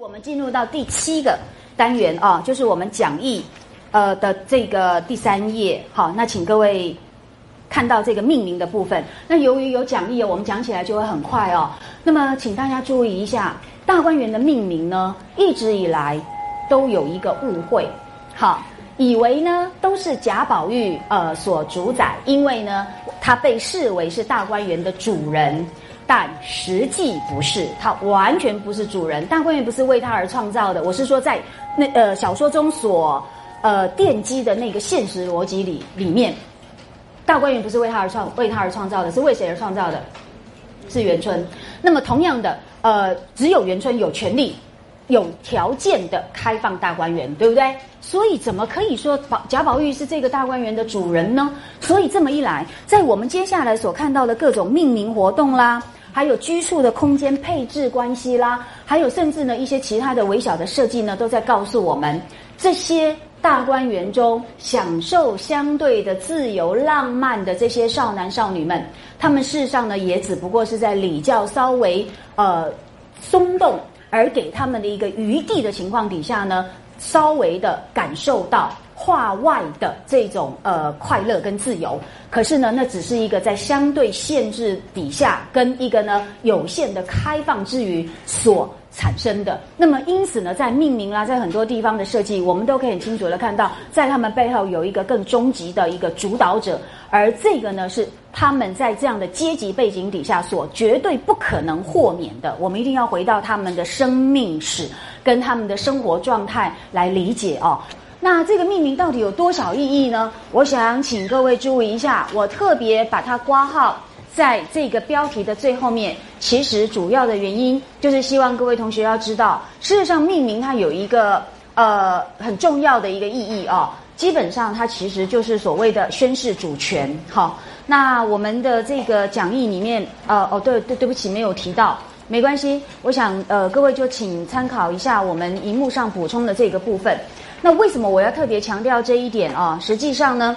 我们进入到第七个单元啊，就是我们讲义呃的这个第三页。好，那请各位看到这个命名的部分。那由于有讲义，我们讲起来就会很快哦。那么，请大家注意一下，大观园的命名呢，一直以来都有一个误会，好，以为呢都是贾宝玉呃所主宰，因为呢他被视为是大观园的主人。但实际不是，他完全不是主人。大观园不是为他而创造的。我是说，在那呃小说中所呃奠基的那个现实逻辑里里面，大观园不是为他而创为他而创造的，是为谁而创造的？是元春。那么同样的，呃，只有元春有权利、有条件的开放大观园，对不对？所以怎么可以说宝贾宝玉是这个大观园的主人呢？所以这么一来，在我们接下来所看到的各种命名活动啦。还有居处的空间配置关系啦，还有甚至呢一些其他的微小的设计呢，都在告诉我们，这些大观园中享受相对的自由浪漫的这些少男少女们，他们事实上呢，也只不过是在礼教稍微呃松动，而给他们的一个余地的情况底下呢，稍微的感受到。画外的这种呃快乐跟自由，可是呢，那只是一个在相对限制底下，跟一个呢有限的开放之余所产生的。那么因此呢，在命名啦，在很多地方的设计，我们都可以很清楚的看到，在他们背后有一个更终极的一个主导者，而这个呢是他们在这样的阶级背景底下所绝对不可能豁免的。我们一定要回到他们的生命史跟他们的生活状态来理解哦。那这个命名到底有多少意义呢？我想请各位注意一下，我特别把它挂号在这个标题的最后面。其实主要的原因就是希望各位同学要知道，事实上命名它有一个呃很重要的一个意义哦。基本上它其实就是所谓的宣示主权。好，那我们的这个讲义里面，呃，哦，对对，对不起，没有提到，没关系。我想呃，各位就请参考一下我们荧幕上补充的这个部分。那为什么我要特别强调这一点啊？实际上呢，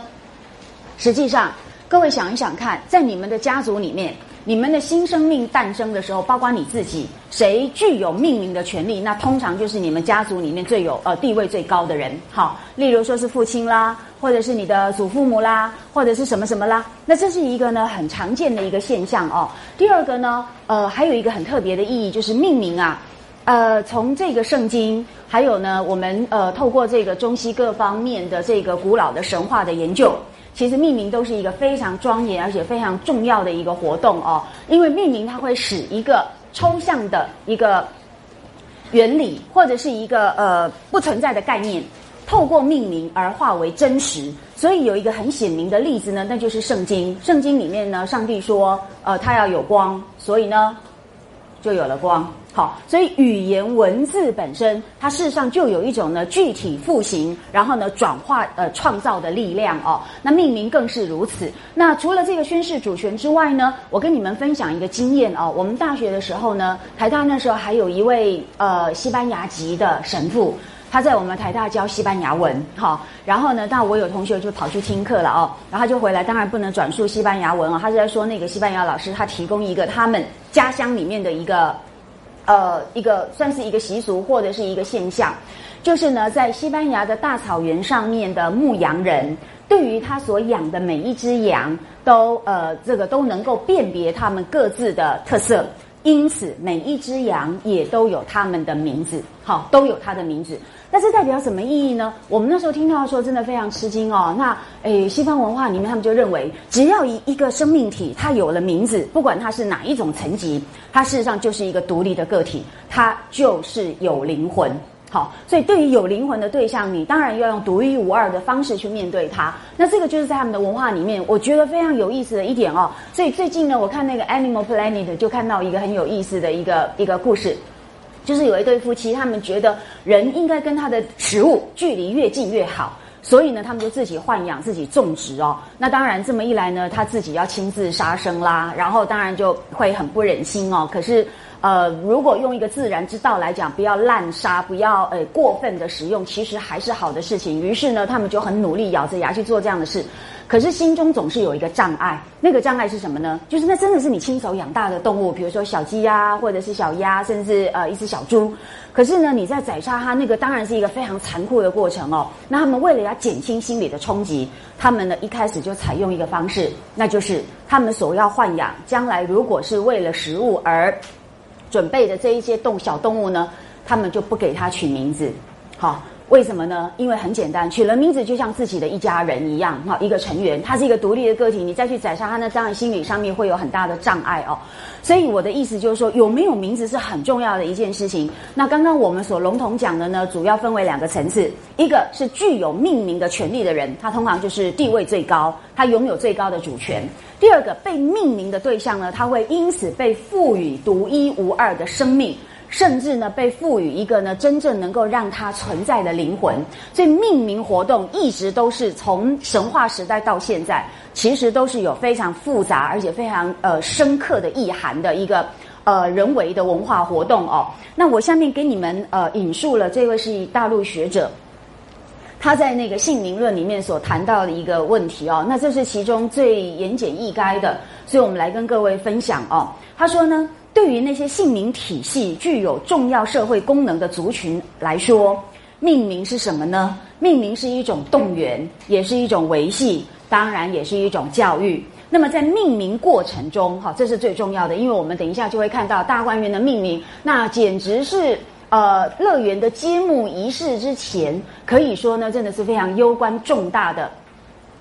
实际上各位想一想看，在你们的家族里面，你们的新生命诞生的时候，包括你自己，谁具有命名的权利？那通常就是你们家族里面最有呃地位最高的人。好，例如说是父亲啦，或者是你的祖父母啦，或者是什么什么啦。那这是一个呢很常见的一个现象哦。第二个呢，呃，还有一个很特别的意义，就是命名啊。呃，从这个圣经，还有呢，我们呃透过这个中西各方面的这个古老的神话的研究，其实命名都是一个非常庄严而且非常重要的一个活动哦。因为命名它会使一个抽象的一个原理或者是一个呃不存在的概念，透过命名而化为真实。所以有一个很显明的例子呢，那就是圣经。圣经里面呢，上帝说，呃，他要有光，所以呢，就有了光。好，所以语言文字本身，它事实上就有一种呢具体复形，然后呢转化呃创造的力量哦。那命名更是如此。那除了这个宣誓主权之外呢，我跟你们分享一个经验哦。我们大学的时候呢，台大那时候还有一位呃西班牙籍的神父，他在我们台大教西班牙文。好，然后呢，但我有同学就跑去听课了哦，然后就回来，当然不能转述西班牙文哦，他是在说那个西班牙老师他提供一个他们家乡里面的一个。呃，一个算是一个习俗或者是一个现象，就是呢，在西班牙的大草原上面的牧羊人，对于他所养的每一只羊，都呃这个都能够辨别他们各自的特色。因此，每一只羊也都有他们的名字，好，都有它的名字。那这代表什么意义呢？我们那时候听到的时候，真的非常吃惊哦。那诶，西方文化里面，他们就认为，只要一一个生命体，它有了名字，不管它是哪一种层级，它事实上就是一个独立的个体，它就是有灵魂。好，所以对于有灵魂的对象，你当然要用独一无二的方式去面对它。那这个就是在他们的文化里面，我觉得非常有意思的一点哦。所以最近呢，我看那个 Animal Planet 就看到一个很有意思的一个一个故事，就是有一对夫妻，他们觉得人应该跟他的食物距离越近越好，所以呢，他们就自己豢养、自己种植哦。那当然这么一来呢，他自己要亲自杀生啦，然后当然就会很不忍心哦。可是。呃，如果用一个自然之道来讲，不要滥杀，不要呃过分的使用，其实还是好的事情。于是呢，他们就很努力咬着牙去做这样的事。可是心中总是有一个障碍，那个障碍是什么呢？就是那真的是你亲手养大的动物，比如说小鸡呀，或者是小鸭，甚至呃一只小猪。可是呢，你在宰杀它，那个当然是一个非常残酷的过程哦。那他们为了要减轻心理的冲击，他们呢一开始就采用一个方式，那就是他们所要豢养，将来如果是为了食物而准备的这一些动小动物呢，他们就不给它取名字，好。为什么呢？因为很简单，取了名字就像自己的一家人一样，哈，一个成员，他是一个独立的个体，你再去宰杀他，那当然心理上面会有很大的障碍哦。所以我的意思就是说，有没有名字是很重要的一件事情。那刚刚我们所笼统讲的呢，主要分为两个层次，一个是具有命名的权利的人，他通常就是地位最高，他拥有最高的主权；第二个被命名的对象呢，他会因此被赋予独一无二的生命。甚至呢，被赋予一个呢真正能够让它存在的灵魂。所以命名活动一直都是从神话时代到现在，其实都是有非常复杂而且非常呃深刻的意涵的一个呃人为的文化活动哦。那我下面给你们呃引述了这位是大陆学者，他在那个姓名论里面所谈到的一个问题哦。那这是其中最言简意赅的，所以我们来跟各位分享哦。他说呢。对于那些姓名体系具有重要社会功能的族群来说，命名是什么呢？命名是一种动员，也是一种维系，当然也是一种教育。那么在命名过程中，哈，这是最重要的，因为我们等一下就会看到大观园的命名，那简直是呃乐园的揭幕仪式之前，可以说呢，真的是非常攸关重大的，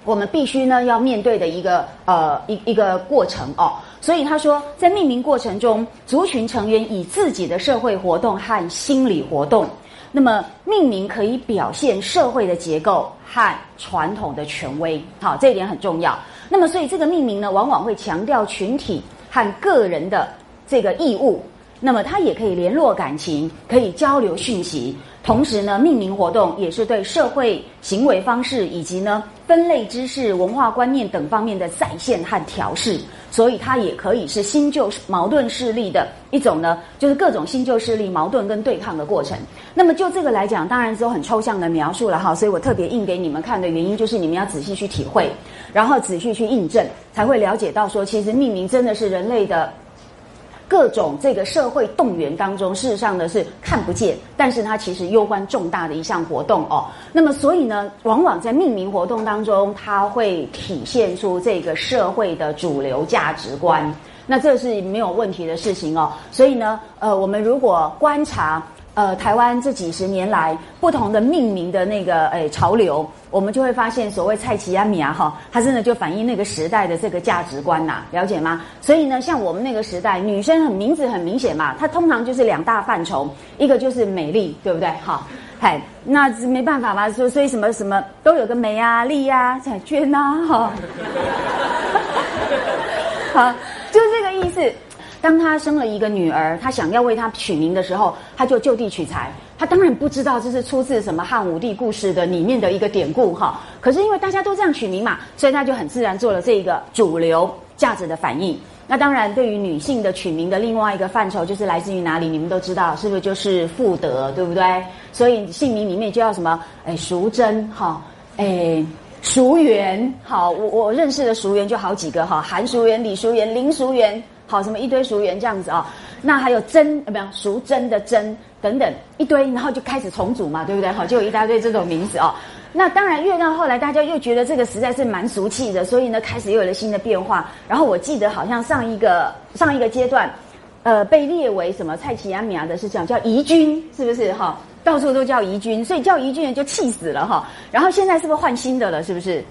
我们必须呢要面对的一个呃一一个过程哦。所以他说，在命名过程中，族群成员以自己的社会活动和心理活动，那么命名可以表现社会的结构和传统的权威。好，这一点很重要。那么，所以这个命名呢，往往会强调群体和个人的这个义务。那么，它也可以联络感情，可以交流讯息。同时呢，命名活动也是对社会行为方式以及呢分类知识、文化观念等方面的再现和调试。所以它也可以是新旧矛盾势力的一种呢，就是各种新旧势力矛盾跟对抗的过程。那么就这个来讲，当然只有很抽象的描述了哈。所以我特别印给你们看的原因，就是你们要仔细去体会，然后仔细去印证，才会了解到说，其实命名真的是人类的。各种这个社会动员当中，事实上呢是看不见，但是它其实攸关重大的一项活动哦。那么所以呢，往往在命名活动当中，它会体现出这个社会的主流价值观。那这是没有问题的事情哦。所以呢，呃，我们如果观察。呃，台湾这几十年来不同的命名的那个诶潮流，我们就会发现，所谓蔡奇安米啊哈，它真的就反映那个时代的这个价值观呐，了解吗？所以呢，像我们那个时代，女生很名字很明显嘛，它通常就是两大范畴，一个就是美丽，对不对？哈，嗨，那没办法嘛，所所以什么什么都有个美啊、丽啊、彩娟呐，哈，好，就是这个意思。当他生了一个女儿，他想要为她取名的时候，他就就地取材。他当然不知道这是出自什么汉武帝故事的里面的一个典故哈。可是因为大家都这样取名嘛，所以他就很自然做了这一个主流价值的反应。那当然，对于女性的取名的另外一个范畴，就是来自于哪里？你们都知道，是不是就是妇德，对不对？所以姓名里面就要什么？哎，淑贞哈，哎，淑媛。好，我我认识的淑媛就好几个哈，韩淑媛、李淑媛、林淑媛。好，什么一堆熟员这样子啊？那还有真呃，没有熟真的真等等一堆，然后就开始重组嘛，对不对？好，就有一大堆这种名字哦。那当然，越到后来，大家又觉得这个实在是蛮俗气的，所以呢，开始又有了新的变化。然后我记得好像上一个上一个阶段，呃，被列为什么蔡奇亚米亚的是讲叫怡君，是不是哈？到处都叫怡君，所以叫怡君人就气死了哈。然后现在是不是换新的了？是不是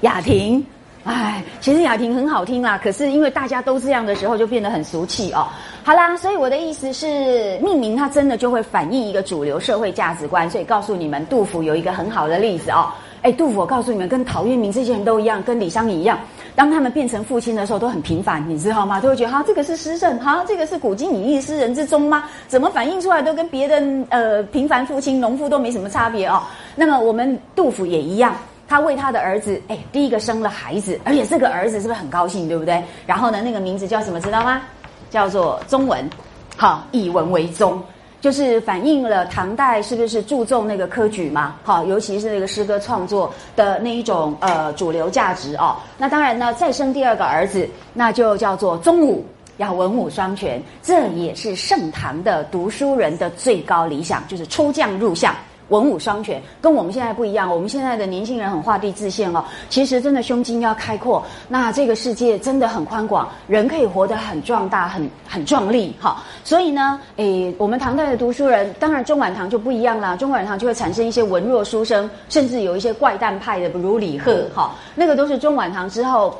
雅婷？哎，其实雅婷很好听啦，可是因为大家都这样的时候，就变得很俗气哦。好啦，所以我的意思是，命名它真的就会反映一个主流社会价值观。所以告诉你们，杜甫有一个很好的例子哦。哎，杜甫，我告诉你们，跟陶渊明这些人都一样，跟李商隐一样，当他们变成父亲的时候，都很平凡，你知道吗？都会觉得哈，这个是诗圣，哈，这个是古今隐逸诗人之中吗？怎么反映出来都跟别的呃平凡父亲、农夫都没什么差别哦。那么我们杜甫也一样。他为他的儿子，哎，第一个生了孩子，而且这个儿子是不是很高兴，对不对？然后呢，那个名字叫什么，知道吗？叫做中文，好，以文为宗。就是反映了唐代是不是注重那个科举嘛？好，尤其是那个诗歌创作的那一种呃主流价值哦。那当然呢，再生第二个儿子，那就叫做宗武，要文武双全，这也是盛唐的读书人的最高理想，就是出将入相。文武双全，跟我们现在不一样。我们现在的年轻人很画地自限哦，其实真的胸襟要开阔。那这个世界真的很宽广，人可以活得很壮大、很很壮丽哈。所以呢，诶，我们唐代的读书人，当然中晚唐就不一样啦。中晚唐就会产生一些文弱书生，甚至有一些怪诞派的，比如李贺哈。那个都是中晚唐之后，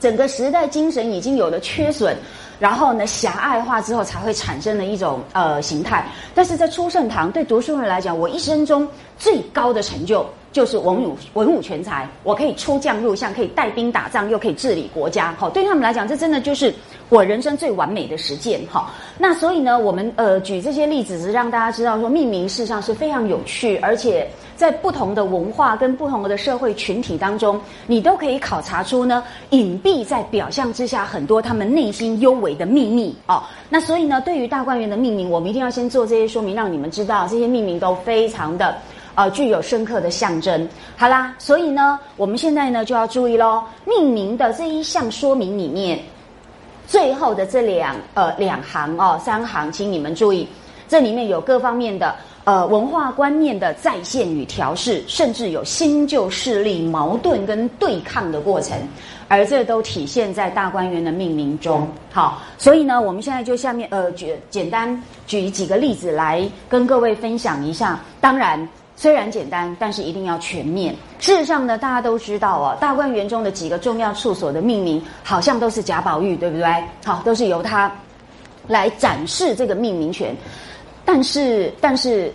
整个时代精神已经有了缺损。然后呢，狭隘化之后才会产生的一种呃形态。但是在初盛唐，对读书人来讲，我一生中最高的成就就是文武文武全才，我可以出将入相，可以带兵打仗，又可以治理国家。好，对他们来讲，这真的就是我人生最完美的实践。哈，那所以呢，我们呃举这些例子，是让大家知道说，命名事实上是非常有趣，而且。在不同的文化跟不同的社会群体当中，你都可以考察出呢隐蔽在表象之下很多他们内心幽微鬼的秘密哦。那所以呢，对于大观园的命名，我们一定要先做这些说明，让你们知道这些命名都非常的呃具有深刻的象征。好啦，所以呢，我们现在呢就要注意喽，命名的这一项说明里面，最后的这两呃两行哦三行，请你们注意，这里面有各方面的。呃，文化观念的再现与调试，甚至有新旧势力矛盾跟对抗的过程，而这都体现在大观园的命名中。好，所以呢，我们现在就下面呃举简单举几个例子来跟各位分享一下。当然，虽然简单，但是一定要全面。事实上呢，大家都知道哦，大观园中的几个重要处所的命名，好像都是贾宝玉，对不对？好，都是由他来展示这个命名权。但是，但是，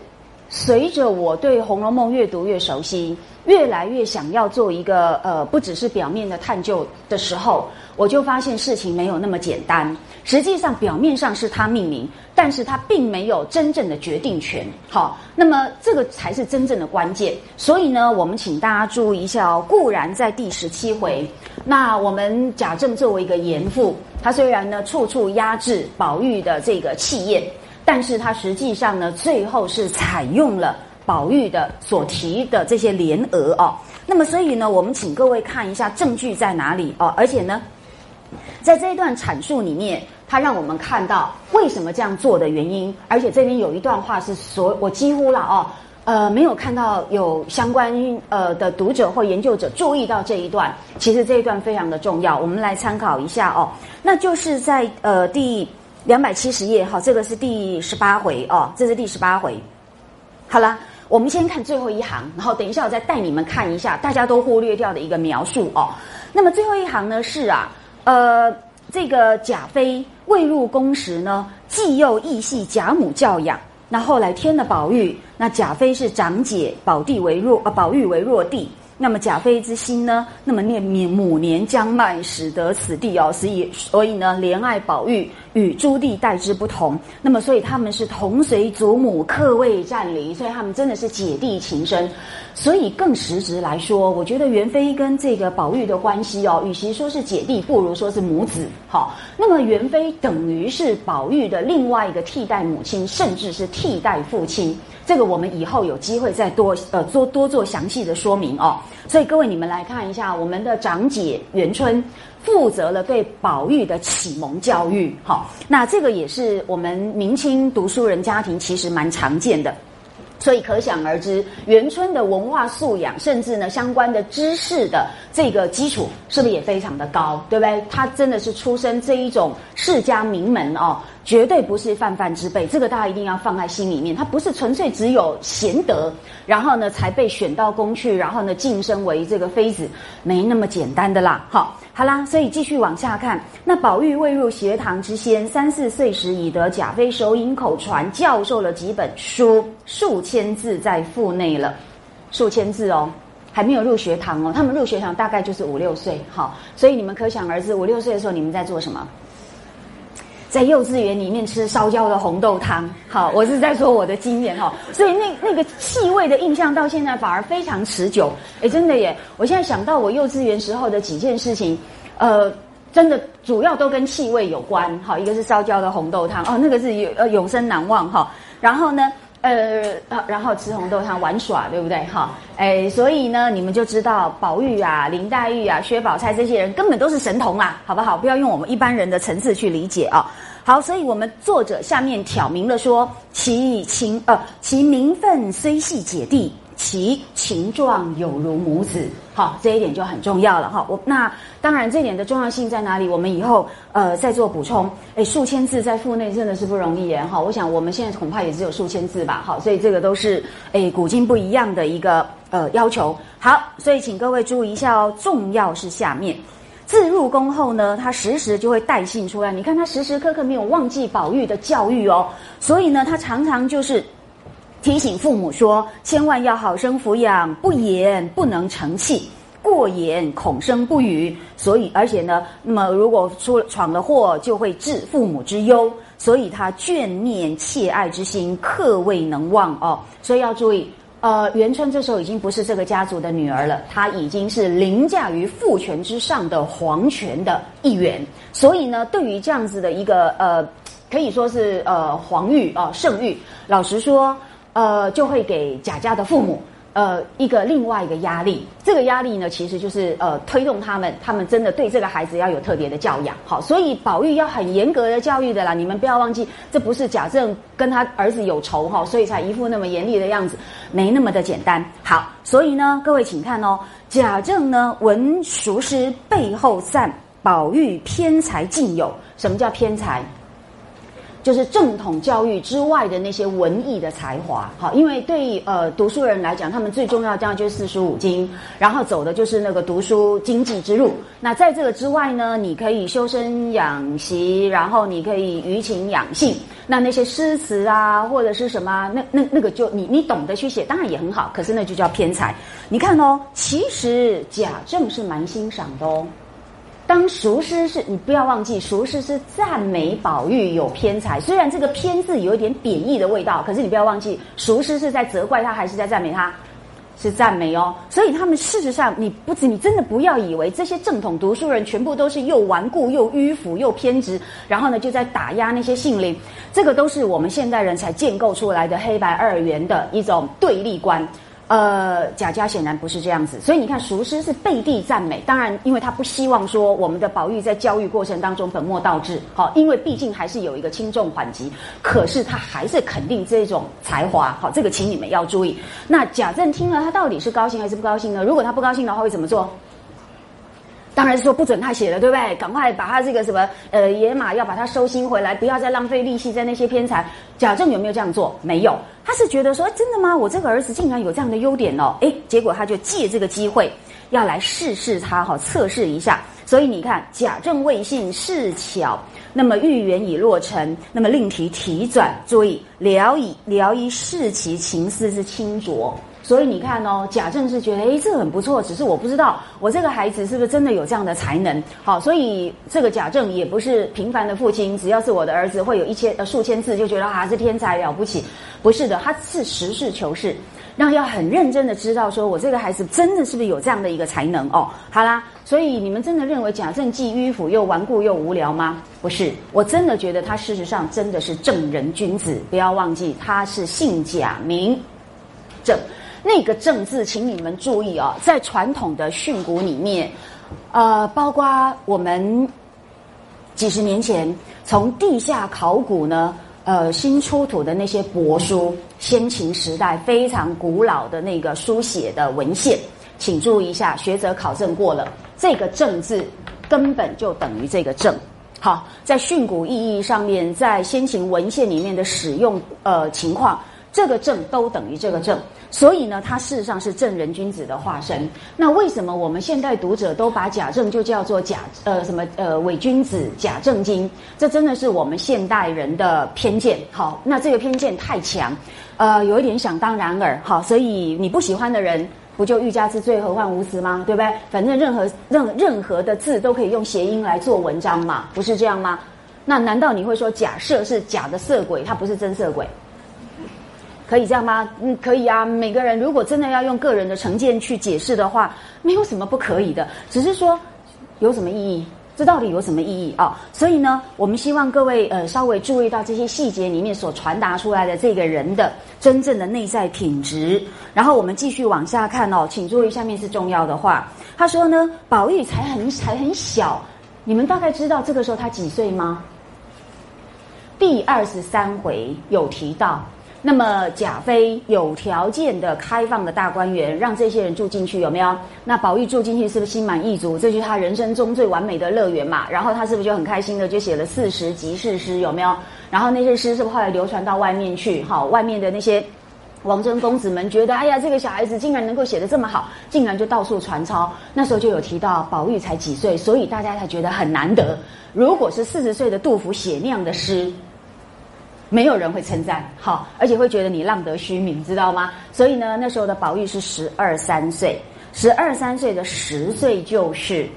随着我对《红楼梦》越读越熟悉，越来越想要做一个呃，不只是表面的探究的时候，我就发现事情没有那么简单。实际上，表面上是他命名，但是他并没有真正的决定权。好，那么这个才是真正的关键。所以呢，我们请大家注意一下哦。固然在第十七回，那我们贾政作为一个严父，他虽然呢处处压制宝玉的这个气焰。但是他实际上呢，最后是采用了宝玉的所提的这些联额哦。那么，所以呢，我们请各位看一下证据在哪里哦。而且呢，在这一段阐述里面，他让我们看到为什么这样做的原因。而且这边有一段话是所我几乎了哦，呃，没有看到有相关呃的读者或研究者注意到这一段。其实这一段非常的重要，我们来参考一下哦。那就是在呃第。两百七十页，好，这个是第十八回哦，这是第十八回。好了，我们先看最后一行，然后等一下我再带你们看一下大家都忽略掉的一个描述哦。那么最后一行呢是啊，呃，这个贾妃未入宫时呢，既幼亦系贾母教养，那后来添了宝玉，那贾妃是长姐，宝弟为弱啊，宝玉为弱弟。那么贾妃之心呢？那么念母母年将迈，使得此地哦，所以所以呢，怜爱宝玉与朱棣代之不同。那么所以他们是同随祖母，客位暂离，所以他们真的是姐弟情深。所以更实质来说，我觉得元妃跟这个宝玉的关系哦，与其说是姐弟，不如说是母子。好，那么元妃等于是宝玉的另外一个替代母亲，甚至是替代父亲。这个我们以后有机会再多呃多多做详细的说明哦。所以各位你们来看一下，我们的长姐元春负责了对宝玉的启蒙教育。好，那这个也是我们明清读书人家庭其实蛮常见的。所以可想而知，元春的文化素养，甚至呢相关的知识的这个基础，是不是也非常的高？对不对？他真的是出身这一种世家名门哦，绝对不是泛泛之辈。这个大家一定要放在心里面。他不是纯粹只有贤德，然后呢才被选到宫去，然后呢晋升为这个妃子，没那么简单的啦。好。好啦，所以继续往下看。那宝玉未入学堂之先，三四岁时已得贾妃手引口传，教授了几本书，数千字在腹内了。数千字哦，还没有入学堂哦。他们入学堂大概就是五六岁，好，所以你们可想而知，五六岁的时候你们在做什么？在幼稚园里面吃烧焦的红豆汤，好，我是在说我的经验哈，所以那那个气味的印象到现在反而非常持久，哎，真的耶！我现在想到我幼稚园时候的几件事情，呃，真的主要都跟气味有关。好，一个是烧焦的红豆汤，哦，那个是永呃永生难忘哈。然后呢，呃，然后吃红豆汤玩耍，对不对？哈，哎，所以呢，你们就知道宝玉啊、林黛玉啊、薛宝钗这些人根本都是神童啊，好不好？不要用我们一般人的层次去理解啊。好，所以我们作者下面挑明了说，其情呃，其名分虽系姐弟，其情状有如母子。好，这一点就很重要了哈。我那当然，这点的重要性在哪里？我们以后呃再做补充。哎，数千字在腹内真的是不容易耶。哈，我想我们现在恐怕也只有数千字吧。好，所以这个都是哎古今不一样的一个呃要求。好，所以请各位注意一下哦，重要是下面。自入宫后呢，他时时就会带信出来。你看他时时刻刻没有忘记宝玉的教育哦，所以呢，他常常就是提醒父母说，千万要好生抚养，不言不能成器，过言恐生不语。所以，而且呢，那么如果出闯了祸，就会致父母之忧。所以他眷念切爱之心，刻未能忘哦。所以要注意。呃，元春这时候已经不是这个家族的女儿了，她已经是凌驾于父权之上的皇权的一员。所以呢，对于这样子的一个呃，可以说是呃皇育啊圣育，老实说，呃，就会给贾家的父母。呃，一个另外一个压力，这个压力呢，其实就是呃，推动他们，他们真的对这个孩子要有特别的教养，好，所以宝玉要很严格的教育的啦。你们不要忘记，这不是贾政跟他儿子有仇哈，所以才一副那么严厉的样子，没那么的简单。好，所以呢，各位请看哦，贾政呢，闻熟师背后赞宝玉偏才尽有，什么叫偏才？就是正统教育之外的那些文艺的才华，好，因为对呃读书人来讲，他们最重要这样就是四书五经，然后走的就是那个读书经济之路。那在这个之外呢，你可以修身养习，然后你可以娱情养性。那那些诗词啊，或者是什么，那那那个就你你懂得去写，当然也很好。可是那就叫偏才。你看哦，其实贾政是蛮欣赏的哦。当熟师是，你不要忘记，熟师是赞美宝玉有偏才。虽然这个“偏”字有一点贬义的味道，可是你不要忘记，熟师是在责怪他，还是在赞美他？是赞美哦。所以他们事实上，你不止，你真的不要以为这些正统读书人全部都是又顽固又迂腐又偏执，然后呢就在打压那些性灵。这个都是我们现代人才建构出来的黑白二元的一种对立观。呃，贾家显然不是这样子，所以你看，熟师是背地赞美。当然，因为他不希望说我们的宝玉在教育过程当中本末倒置，好，因为毕竟还是有一个轻重缓急。可是他还是肯定这种才华，好，这个请你们要注意。那贾政听了，他到底是高兴还是不高兴呢？如果他不高兴的话，会怎么做？当然是说不准他写了，对不对？赶快把他这个什么呃野马要把他收心回来，不要再浪费力气在那些偏财。贾政有没有这样做？没有，他是觉得说真的吗？我这个儿子竟然有这样的优点哦，诶，结果他就借这个机会要来试试他，哈，测试一下。所以你看，贾政未信事巧，那么预言已落成，那么令题提转，注意聊以聊以示其情思之清浊。所以你看哦，贾政是觉得，哎，这很不错，只是我不知道我这个孩子是不是真的有这样的才能。好，所以这个贾政也不是平凡的父亲，只要是我的儿子会有一千呃数千字，就觉得啊是天才了不起。不是的，他是实事求是，那要很认真的知道，说我这个孩子真的是不是有这样的一个才能哦。好啦，所以你们真的认为贾政既迂腐又顽固又无聊吗？不是，我真的觉得他事实上真的是正人君子。不要忘记，他是姓贾名政。那个“正”字，请你们注意啊，在传统的训诂里面，呃，包括我们几十年前从地下考古呢，呃，新出土的那些帛书，先秦时代非常古老的那个书写的文献，请注意一下，学者考证过了，这个“正”字根本就等于这个“正”。好，在训诂意义上面，在先秦文献里面的使用呃情况，这个“正”都等于这个“正”。所以呢，他事实上是正人君子的化身。那为什么我们现代读者都把贾政就叫做贾呃什么呃伪君子假正经？这真的是我们现代人的偏见。好，那这个偏见太强，呃，有一点想当然耳。好，所以你不喜欢的人，不就欲加之罪，何患无辞吗？对不对？反正任何任任何的字都可以用谐音来做文章嘛，不是这样吗？那难道你会说假设是假的色鬼，他不是真色鬼？可以这样吗？嗯，可以啊。每个人如果真的要用个人的成见去解释的话，没有什么不可以的。只是说有什么意义？这到底有什么意义啊？所以呢，我们希望各位呃稍微注意到这些细节里面所传达出来的这个人的真正的内在品质。然后我们继续往下看哦，请注意下面是重要的话。他说呢，宝玉才很才很小，你们大概知道这个时候他几岁吗？第二十三回有提到。那么贾飞有条件的开放的大观园，让这些人住进去，有没有？那宝玉住进去是不是心满意足？这就是他人生中最完美的乐园嘛。然后他是不是就很开心的就写了四十集事诗，有没有？然后那些诗是不是后来流传到外面去？好，外面的那些王孙公子们觉得，哎呀，这个小孩子竟然能够写得这么好，竟然就到处传抄。那时候就有提到宝玉才几岁，所以大家才觉得很难得。如果是四十岁的杜甫写那样的诗。没有人会称赞，好，而且会觉得你浪得虚名，知道吗？所以呢，那时候的宝玉是十二三岁，十二三岁的十岁就是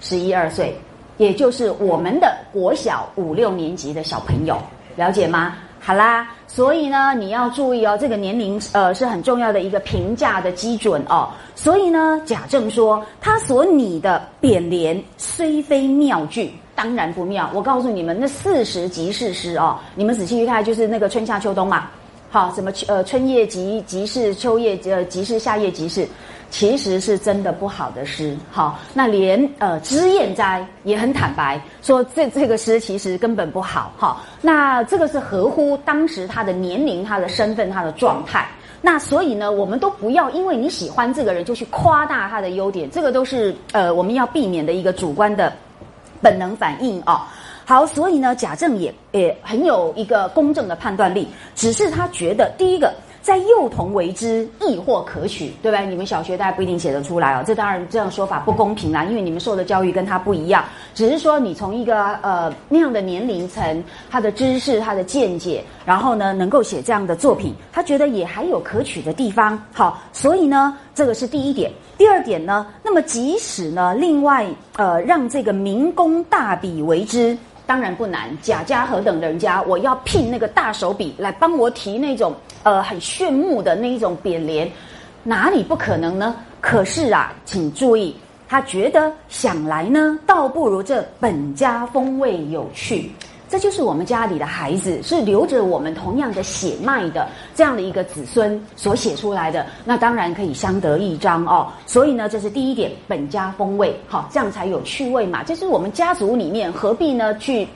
十一二岁，也就是我们的国小五六年级的小朋友，了解吗？好啦，所以呢，你要注意哦，这个年龄呃是很重要的一个评价的基准哦。所以呢，贾政说他所拟的匾联虽非妙句。当然不妙！我告诉你们，那四时即是诗哦，你们仔细去看，就是那个春夏秋冬嘛。好，什么呃春夜即即是，秋夜呃即是，夏夜即是，其实是真的不好的诗。好，那连呃脂砚斋也很坦白说，这这个诗其实根本不好。好，那这个是合乎当时他的年龄、他的身份、他的状态。那所以呢，我们都不要因为你喜欢这个人就去夸大他的优点，这个都是呃我们要避免的一个主观的。本能反应哦，好，所以呢，贾政也也很有一个公正的判断力，只是他觉得第一个。在幼童为之，亦或可取，对不对？你们小学大家不一定写得出来哦。这当然这样说法不公平啦，因为你们受的教育跟他不一样。只是说你从一个呃那样的年龄层，他的知识、他的见解，然后呢能够写这样的作品，他觉得也还有可取的地方。好，所以呢这个是第一点。第二点呢，那么即使呢另外呃让这个民工大笔为之。当然不难，贾家何等人家，我要聘那个大手笔来帮我提那种呃很炫目的那一种匾联，哪里不可能呢？可是啊，请注意，他觉得想来呢，倒不如这本家风味有趣。这就是我们家里的孩子，是留着我们同样的血脉的这样的一个子孙所写出来的，那当然可以相得益彰哦。所以呢，这是第一点，本家风味，好，这样才有趣味嘛。这是我们家族里面，何必呢去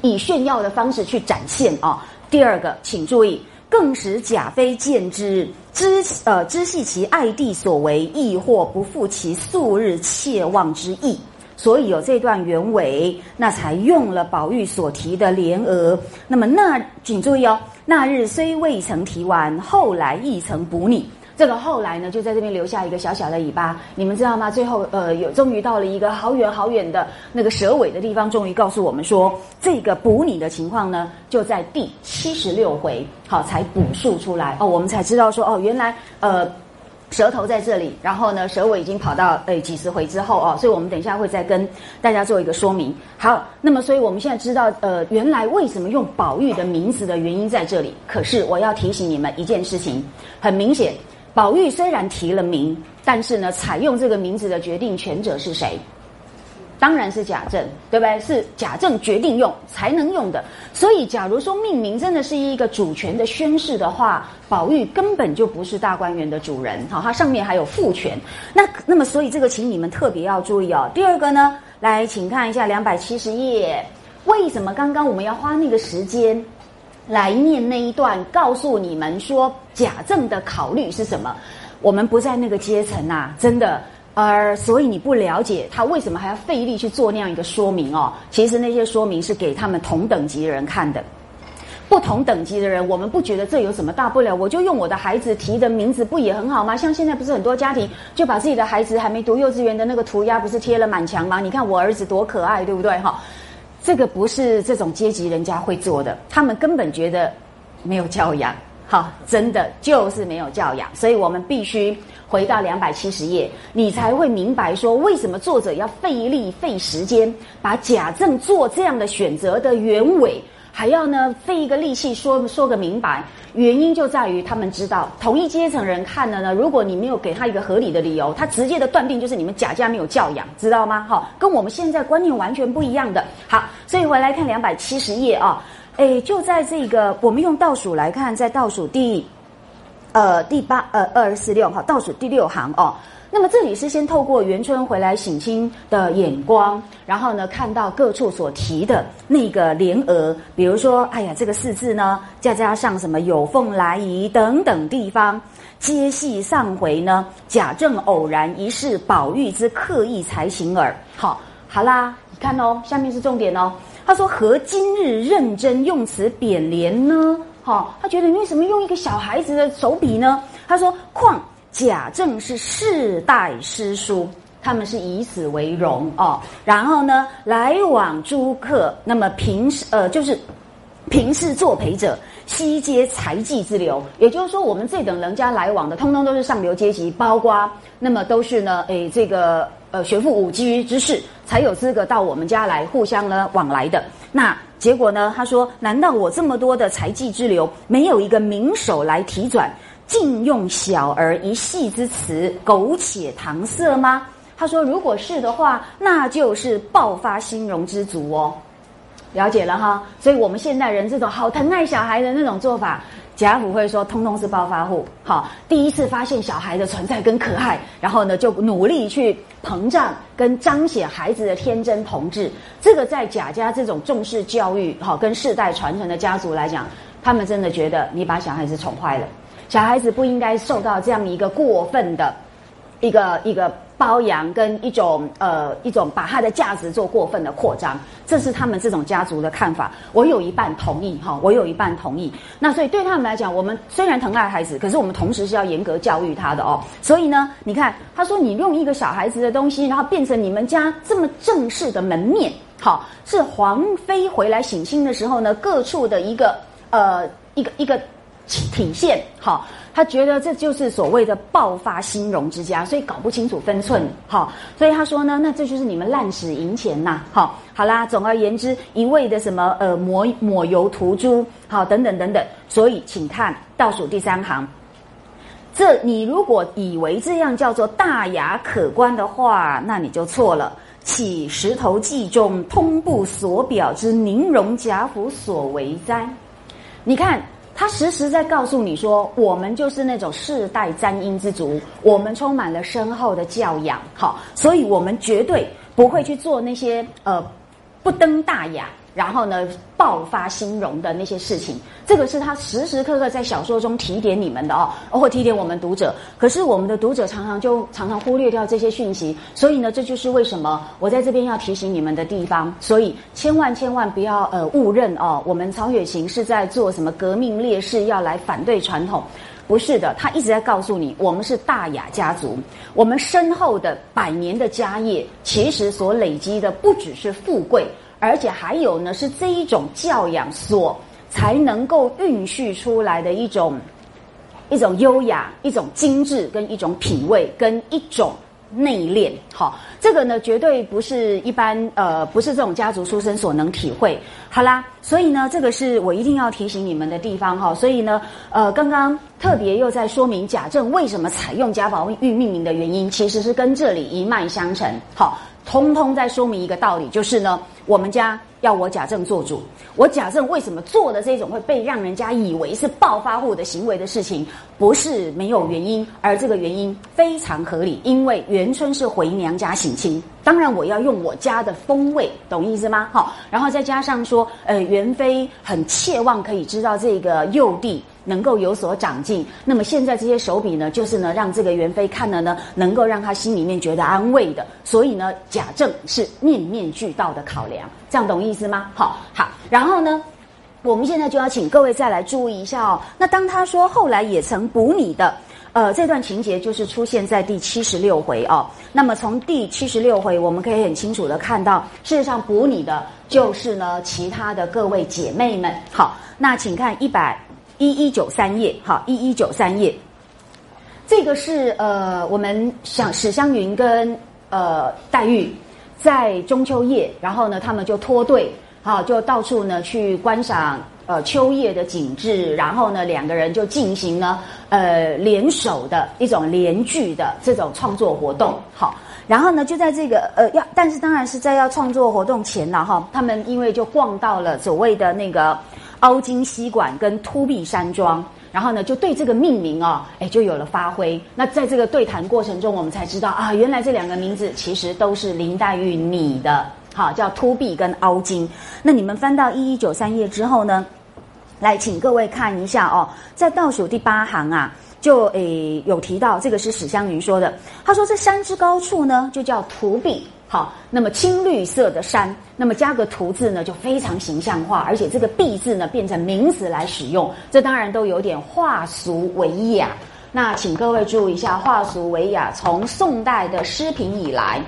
以炫耀的方式去展现啊？第二个，请注意，更使贾妃见之，知呃知系其爱弟所为，亦或不负其素日切望之意。所以有这段原委，那才用了宝玉所提的联额。那么那请注意哦，那日虽未曾提完，后来亦曾补你。这个后来呢，就在这边留下一个小小的尾巴，你们知道吗？最后呃，有终于到了一个好远好远的那个蛇尾的地方，终于告诉我们说，这个补你的情况呢，就在第七十六回，好才补述出来哦，我们才知道说哦，原来呃。舌头在这里，然后呢，舌尾已经跑到诶几十回之后哦，所以我们等一下会再跟大家做一个说明。好，那么所以我们现在知道呃，原来为什么用宝玉的名字的原因在这里。可是我要提醒你们一件事情，很明显，宝玉虽然提了名，但是呢，采用这个名字的决定权者是谁？当然是贾政，对不对？是贾政决定用才能用的。所以，假如说命名真的是一个主权的宣誓的话，宝玉根本就不是大观园的主人。好，它上面还有父权。那那么，所以这个请你们特别要注意哦。第二个呢，来，请看一下两百七十页，为什么刚刚我们要花那个时间来念那一段，告诉你们说贾政的考虑是什么？我们不在那个阶层啊，真的。而所以你不了解他为什么还要费力去做那样一个说明哦？其实那些说明是给他们同等级的人看的。不同等级的人，我们不觉得这有什么大不了？我就用我的孩子提的名字，不也很好吗？像现在不是很多家庭就把自己的孩子还没读幼稚园的那个涂鸦，不是贴了满墙吗？你看我儿子多可爱，对不对？哈，这个不是这种阶级人家会做的，他们根本觉得没有教养。好，真的就是没有教养，所以我们必须。回到两百七十页，你才会明白说为什么作者要费力费时间把贾政做这样的选择的原委，还要呢费一个力气说说个明白？原因就在于他们知道，同一阶层人看了呢，如果你没有给他一个合理的理由，他直接的断定就是你们贾家没有教养，知道吗？哈，跟我们现在观念完全不一样的。好，所以回来看两百七十页啊，哎，就在这个我们用倒数来看，在倒数第呃第八呃二四六哈，倒数第六行哦。那么这里是先透过元春回来省亲的眼光，然后呢看到各处所提的那个联额，比如说，哎呀，这个四字呢，再加上什么有凤来仪等等地方，接续上回呢，贾政偶然一试宝玉之刻意才行耳。好，好啦，你看哦，下面是重点哦。他说何今日认真用词贬廉呢？好，他觉得你为什么用一个小孩子的手笔呢？他说况。贾政是世代诗书，他们是以此为荣哦。然后呢，来往诸客，那么平时呃，就是平时作陪者，悉皆才技之流。也就是说，我们这等人家来往的，通通都是上流阶级，包括那么都是呢，诶，这个呃，学富五居之士，才有资格到我们家来互相呢往来的。那结果呢，他说：难道我这么多的才技之流，没有一个名手来提转？尽用小儿一戏之词，苟且搪塞吗？他说：“如果是的话，那就是爆发心容之足哦。”了解了哈，所以我们现代人这种好疼爱小孩的那种做法，贾府会说通通是暴发户。好，第一次发现小孩的存在跟可爱，然后呢就努力去膨胀跟彰显孩子的天真童稚。这个在贾家这种重视教育、好跟世代传承的家族来讲，他们真的觉得你把小孩子宠坏了。小孩子不应该受到这样一个过分的一个一个包养，跟一种呃一种把他的价值做过分的扩张，这是他们这种家族的看法。我有一半同意哈，我有一半同意。那所以对他们来讲，我们虽然疼爱孩子，可是我们同时是要严格教育他的哦。所以呢，你看他说你用一个小孩子的东西，然后变成你们家这么正式的门面，好是皇妃回来省亲的时候呢，各处的一个呃一个一个。体现好，他觉得这就是所谓的爆发兴荣之家，所以搞不清楚分寸好，所以他说呢，那这就是你们滥使银钱呐好，好啦，总而言之，一味的什么呃抹抹油涂朱好等等等等，所以请看倒数第三行，这你如果以为这样叫做大雅可观的话，那你就错了。岂石头记中通部所表之宁荣贾府所为哉？你看。他实时在告诉你说，我们就是那种世代沾阴之族，我们充满了深厚的教养，好，所以我们绝对不会去做那些呃不登大雅。然后呢，爆发心容的那些事情，这个是他时时刻刻在小说中提点你们的哦，或提点我们读者。可是我们的读者常常就常常忽略掉这些讯息，所以呢，这就是为什么我在这边要提醒你们的地方。所以千万千万不要呃误认哦，我们曹雪芹是在做什么革命烈士，要来反对传统，不是的，他一直在告诉你，我们是大雅家族，我们深厚的百年的家业，其实所累积的不只是富贵。而且还有呢，是这一种教养所才能够孕育出来的一种一种优雅、一种精致、跟一种品味、跟一种内敛。好，这个呢，绝对不是一般呃，不是这种家族出身所能体会。好啦，所以呢，这个是我一定要提醒你们的地方哈。所以呢，呃，刚刚特别又在说明贾政为什么采用贾宝玉命名的原因，其实是跟这里一脉相承。好。通通在说明一个道理，就是呢，我们家要我贾政做主。我贾政为什么做的这种会被让人家以为是暴发户的行为的事情，不是没有原因，而这个原因非常合理。因为元春是回娘家省亲，当然我要用我家的风味，懂意思吗？好，然后再加上说，呃，元妃很切望可以知道这个幼弟。能够有所长进，那么现在这些手笔呢，就是呢让这个元妃看了呢，能够让他心里面觉得安慰的。所以呢，贾政是面面俱到的考量，这样懂意思吗？好，好，然后呢，我们现在就要请各位再来注意一下哦。那当他说后来也曾补你的，呃，这段情节就是出现在第七十六回哦。那么从第七十六回，我们可以很清楚的看到，事实上补你的就是呢其他的各位姐妹们。好，那请看一百。一一九三页，好，一一九三页，这个是呃，我们想史湘云跟呃黛玉在中秋夜，然后呢，他们就脱队，好，就到处呢去观赏呃秋叶的景致，然后呢两个人就进行呢呃联手的一种联剧的这种创作活动。好，然后呢就在这个呃要，但是当然是在要创作活动前了哈，他们因为就逛到了所谓的那个凹金溪馆跟凸壁山庄。然后呢，就对这个命名哦，哎，就有了发挥。那在这个对谈过程中，我们才知道啊，原来这两个名字其实都是林黛玉拟的，好，叫凸壁跟凹金。那你们翻到一一九三页之后呢，来，请各位看一下哦，在倒数第八行啊，就诶有提到这个是史湘云说的，他说这山之高处呢，就叫凸壁。好，那么青绿色的山，那么加个图字呢，就非常形象化，而且这个“壁”字呢变成名词来使用，这当然都有点化俗为雅。那请各位注意一下，化俗为雅，从宋代的诗评以来，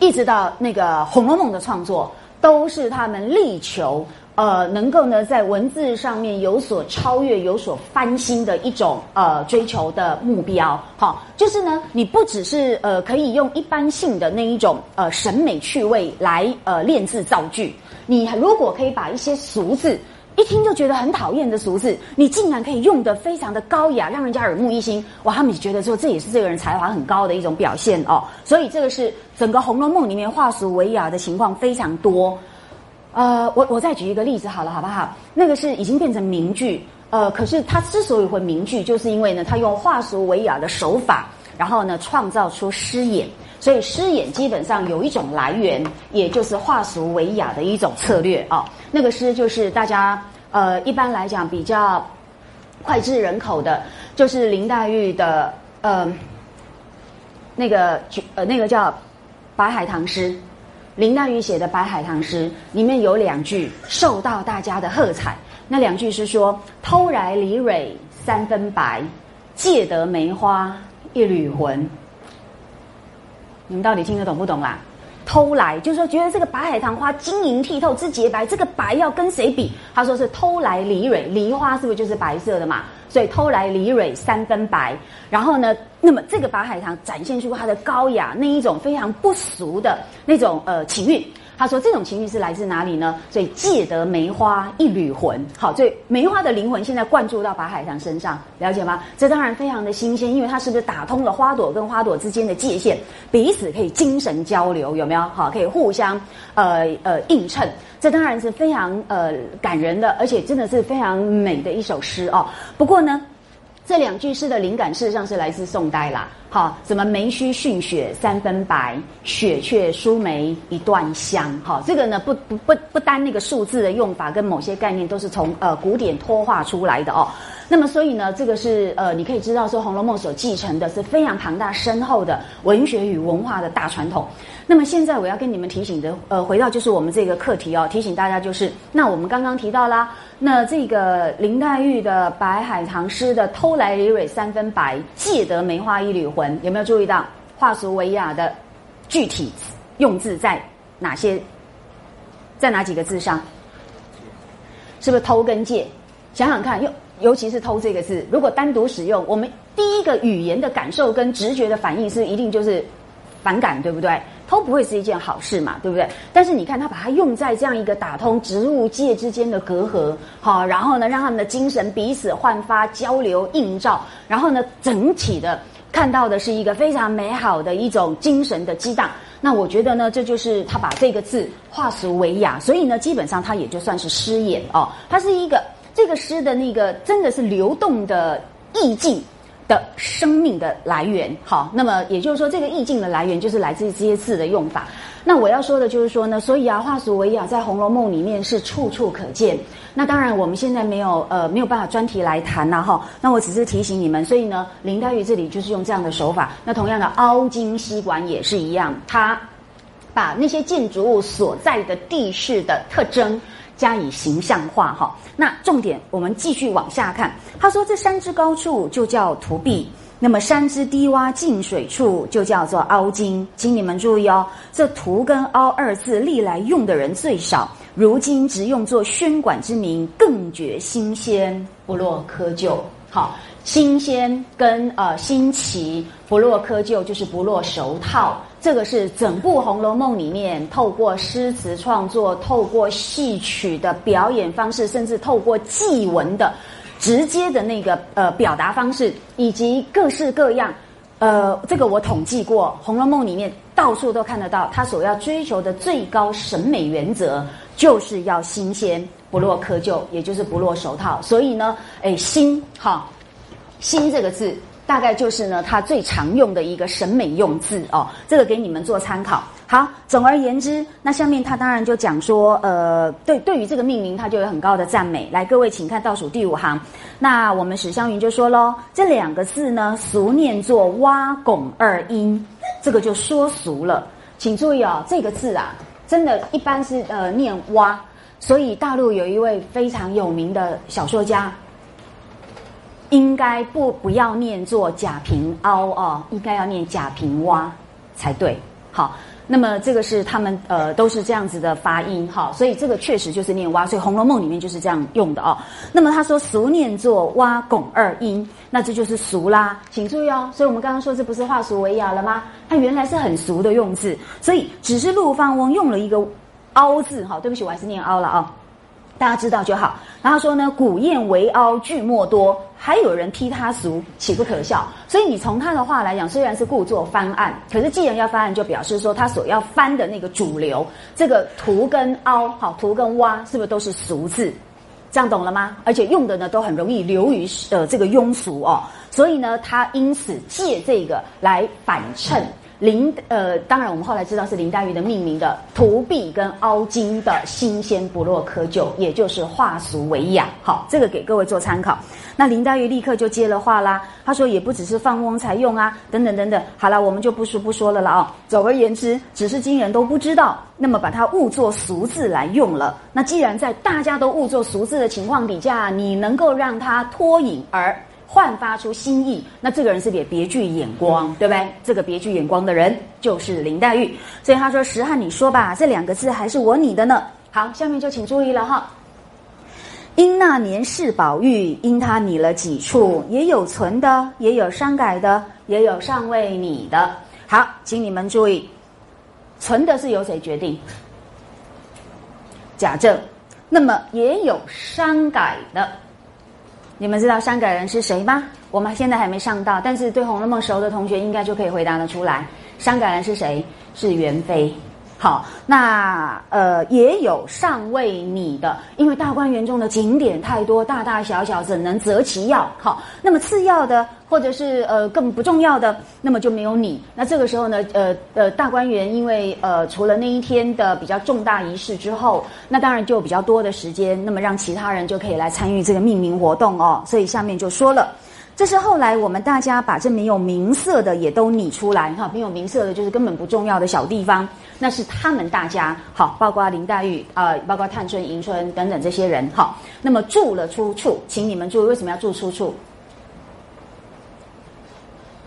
一直到那个《红楼梦》的创作，都是他们力求。呃，能够呢在文字上面有所超越、有所翻新的一种呃追求的目标，好，就是呢，你不只是呃可以用一般性的那一种呃审美趣味来呃练字造句，你如果可以把一些俗字一听就觉得很讨厌的俗字，你竟然可以用得非常的高雅，让人家耳目一新，哇，他们觉得说这也是这个人才华很高的一种表现哦，所以这个是整个《红楼梦》里面化俗为雅的情况非常多。呃，我我再举一个例子好了，好不好？那个是已经变成名句，呃，可是它之所以会名句，就是因为呢，它用化俗为雅的手法，然后呢，创造出诗眼，所以诗眼基本上有一种来源，也就是化俗为雅的一种策略啊。那个诗就是大家呃一般来讲比较脍炙人口的，就是林黛玉的呃那个呃那个叫白海棠诗。林黛玉写的《白海棠》诗里面有两句受到大家的喝彩，那两句是说：“偷来离蕊三分白，借得梅花一缕魂。”你们到底听得懂不懂啦？偷来就是说，觉得这个白海棠花晶莹剔透之洁白，这个白要跟谁比？他说是偷来梨蕊，梨花是不是就是白色的嘛？所以偷来李蕊三分白。然后呢，那么这个白海棠展现出它的高雅，那一种非常不俗的那种呃情韵。他说：“这种情绪是来自哪里呢？所以借得梅花一缕魂，好，所以梅花的灵魂现在灌注到白海棠身上，了解吗？这当然非常的新鲜，因为它是不是打通了花朵跟花朵之间的界限，彼此可以精神交流，有没有？好，可以互相呃呃映衬，这当然是非常呃感人的，而且真的是非常美的一首诗哦。不过呢。”这两句诗的灵感事实上是来自宋代啦，好，什么梅须逊雪三分白，雪却输梅一段香，好，这个呢不不不不单那个数字的用法跟某些概念都是从呃古典脱化出来的哦。那么所以呢，这个是呃你可以知道说《红楼梦》所继承的是非常庞大深厚的文学与文化的大传统。那么现在我要跟你们提醒的，呃，回到就是我们这个课题哦，提醒大家就是，那我们刚刚提到啦。那这个林黛玉的《白海棠》诗的“偷来梨蕊三分白，借得梅花一缕魂”，有没有注意到化俗为雅的具体用字在哪些？在哪几个字上？是不是“偷”跟“借”？想想看，尤尤其是“偷”这个字，如果单独使用，我们第一个语言的感受跟直觉的反应是一定就是反感，对不对？偷不会是一件好事嘛，对不对？但是你看他把它用在这样一个打通植物界之间的隔阂，好，然后呢，让他们的精神彼此焕发、交流、映照，然后呢，整体的看到的是一个非常美好的一种精神的激荡。那我觉得呢，这就是他把这个字化俗为雅，所以呢，基本上他也就算是诗眼哦，他是一个这个诗的那个真的是流动的意境。的生命的来源，好，那么也就是说，这个意境的来源就是来自于这些字的用法。那我要说的就是说呢，所以啊，化俗为雅在《红楼梦》里面是处处可见。那当然，我们现在没有呃没有办法专题来谈呐，哈。那我只是提醒你们，所以呢，林黛玉这里就是用这样的手法。那同样的，凹金吸管也是一样，它把那些建筑物所在的地势的特征。加以形象化哈，那重点我们继续往下看。他说：“这山之高处就叫图壁，那么山之低洼进水处就叫做凹金。请你们注意哦，这图跟凹二字历来用的人最少，如今只用作宣馆之名，更觉新鲜，不落窠臼。好，新鲜跟呃新奇不落窠臼，就是不落熟套。”这个是整部《红楼梦》里面透过诗词创作、透过戏曲的表演方式，甚至透过祭文的直接的那个呃表达方式，以及各式各样。呃，这个我统计过，《红楼梦》里面到处都看得到，他所要追求的最高审美原则就是要新鲜，不落窠臼，也就是不落手套。所以呢，哎，新哈，新这个字大概就是呢，它最常用的一个审美用字哦。这个给你们做参考。好，总而言之，那下面他当然就讲说，呃，对，对于这个命名，他就有很高的赞美。来，各位请看倒数第五行。那我们史湘云就说喽，这两个字呢，俗念作蛙拱二音，这个就说俗了。请注意哦，这个字啊，真的，一般是呃念蛙，所以大陆有一位非常有名的小说家，应该不不要念作贾平凹哦，应该要念贾平蛙才对。好。那么这个是他们呃都是这样子的发音哈，所以这个确实就是念蛙，所以《红楼梦》里面就是这样用的哦。那么他说俗念作蛙拱二音，那这就是俗啦，请注意哦。所以我们刚刚说这不是化俗为雅了吗？它原来是很俗的用字，所以只是陆放翁用了一个凹字哈，对不起，我还是念凹了啊。大家知道就好。然后说呢，古砚为凹，句莫多，还有人批他俗，岂不可笑？所以你从他的话来讲，虽然是故作翻案，可是既然要翻案，就表示说他所要翻的那个主流，这个图跟凹，好图跟挖，是不是都是俗字？这样懂了吗？而且用的呢，都很容易流于呃这个庸俗哦。所以呢，他因此借这个来反衬。林呃，当然我们后来知道是林黛玉的命名的“涂壁”跟“凹金”的新鲜不落窠臼，也就是化俗为雅。好，这个给各位做参考。那林黛玉立刻就接了话啦，她说也不只是放翁才用啊，等等等等。好了，我们就不说不说了了啊。总而言之，只是今人都不知道，那么把它误作俗字来用了。那既然在大家都误作俗字的情况底下，你能够让它脱颖而。焕发出新意，那这个人是别别具眼光，对不对？这个别具眼光的人就是林黛玉，所以他说：“石汉，你说吧，这两个字还是我拟的呢。”好，下面就请注意了哈。因那年是宝玉，因他拟了几处，也有存的，也有删改的，也有尚未拟的。好，请你们注意，存的是由谁决定？贾政。那么也有删改的。你们知道删改人是谁吗？我们现在还没上到，但是对《红楼梦》熟的同学应该就可以回答得出来。删改人是谁？是元妃。好，那呃也有尚未拟的，因为大观园中的景点太多，大大小小怎能择其要？好，那么次要的或者是呃更不重要的，那么就没有你。那这个时候呢，呃呃大观园因为呃除了那一天的比较重大仪式之后，那当然就有比较多的时间，那么让其他人就可以来参与这个命名活动哦。所以下面就说了。这是后来我们大家把这没有名色的也都拟出来哈，没有名色的就是根本不重要的小地方，那是他们大家好，包括林黛玉啊，包括探春、迎春等等这些人好，那么住了出处，请你们注意为什么要住出处？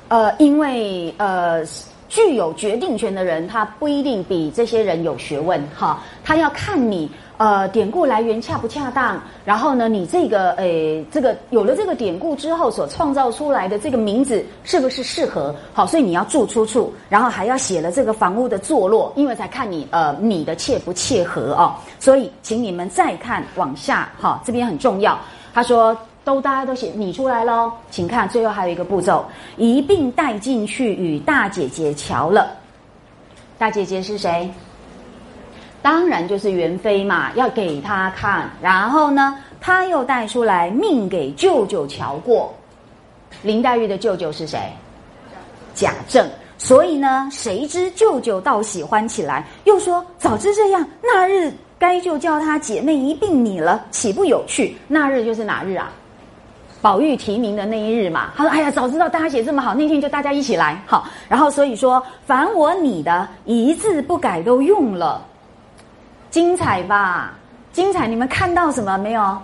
呃，因为呃，具有决定权的人，他不一定比这些人有学问哈，他要看你。呃，典故来源恰不恰当？然后呢，你这个诶，这个有了这个典故之后所创造出来的这个名字是不是适合？好，所以你要注出处，然后还要写了这个房屋的坐落，因为才看你呃你的切不切合哦。所以，请你们再看往下哈，这边很重要。他说都大家都写拟出来喽，请看最后还有一个步骤，一并带进去与大姐姐瞧了。大姐姐是谁？当然就是元妃嘛，要给他看，然后呢，他又带出来命给舅舅瞧过。林黛玉的舅舅是谁？贾政。所以呢，谁知舅舅倒喜欢起来，又说早知这样，那日该就叫他姐妹一并拟了，岂不有趣？那日就是哪日啊？宝玉提名的那一日嘛。他说：“哎呀，早知道大家写这么好，那天就大家一起来好。”然后所以说，凡我拟的一字不改都用了。精彩吧，精彩！你们看到什么没有？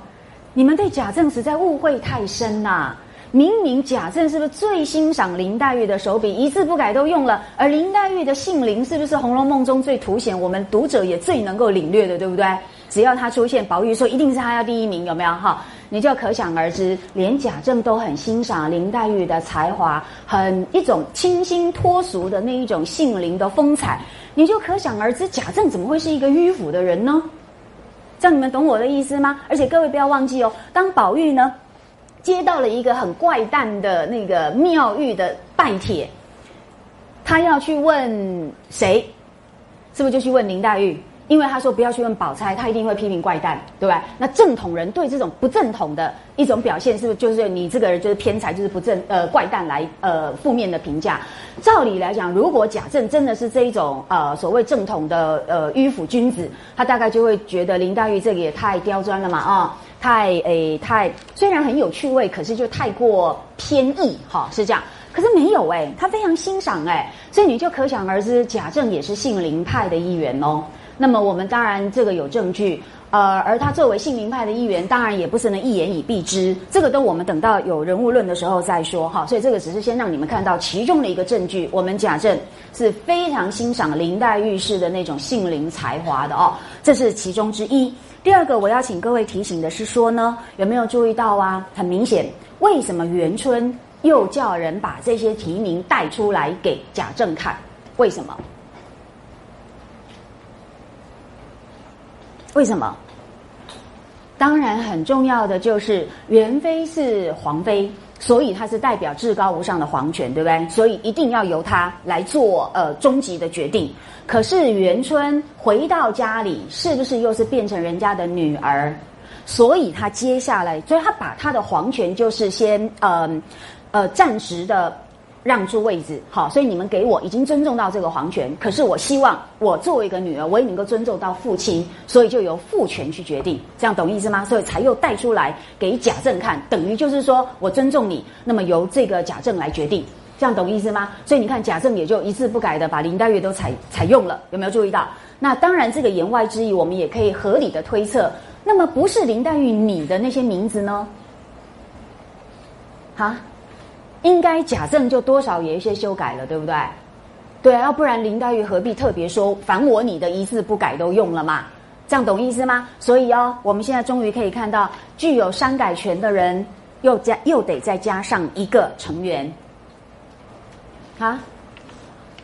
你们对贾政实在误会太深呐！明明贾政是不是最欣赏林黛玉的手笔，一字不改都用了？而林黛玉的姓林是不是《红楼梦》中最凸显，我们读者也最能够领略的，对不对？只要他出现，宝玉说一定是他要第一名，有没有？哈，你就可想而知，连贾政都很欣赏林黛玉的才华，很一种清新脱俗的那一种性灵的风采，你就可想而知，贾政怎么会是一个迂腐的人呢？这样你们懂我的意思吗？而且各位不要忘记哦，当宝玉呢接到了一个很怪诞的那个妙玉的拜帖，他要去问谁？是不是就去问林黛玉？因为他说不要去问宝钗，他一定会批评怪诞，对吧？那正统人对这种不正统的一种表现，是不是就是你这个人就是偏才，就是不正呃怪诞来呃负面的评价？照理来讲，如果贾政真的是这一种呃所谓正统的呃迂腐君子，他大概就会觉得林黛玉这个也太刁钻了嘛啊，太诶太虽然很有趣味，可是就太过偏异哈，是这样。可是没有哎，他非常欣赏哎，所以你就可想而知，贾政也是杏林派的一员哦。那么我们当然这个有证据，呃，而他作为姓林派的一员，当然也不是能一言以蔽之，这个都我们等到有人物论的时候再说哈。所以这个只是先让你们看到其中的一个证据，我们贾政是非常欣赏林黛玉式的那种杏林才华的哦，这是其中之一。第二个我要请各位提醒的是说呢，有没有注意到啊？很明显，为什么元春又叫人把这些提名带出来给贾政看？为什么？为什么？当然，很重要的就是元妃是皇妃，所以她是代表至高无上的皇权，对不对？所以一定要由她来做呃终极的决定。可是元春回到家里，是不是又是变成人家的女儿？所以她接下来，所以她把她的皇权就是先呃呃暂时的。让出位置，好，所以你们给我已经尊重到这个皇权，可是我希望我作为一个女儿，我也能够尊重到父亲，所以就由父权去决定，这样懂意思吗？所以才又带出来给贾政看，等于就是说我尊重你，那么由这个贾政来决定，这样懂意思吗？所以你看贾政也就一字不改的把林黛玉都采采用了，有没有注意到？那当然这个言外之意，我们也可以合理的推测，那么不是林黛玉你的那些名字呢？哈？应该贾政就多少有一些修改了，对不对？对啊，要不然林黛玉何必特别说反我你的一字不改都用了嘛？这样懂意思吗？所以哦，我们现在终于可以看到，具有删改权的人又加又得再加上一个成员。啊，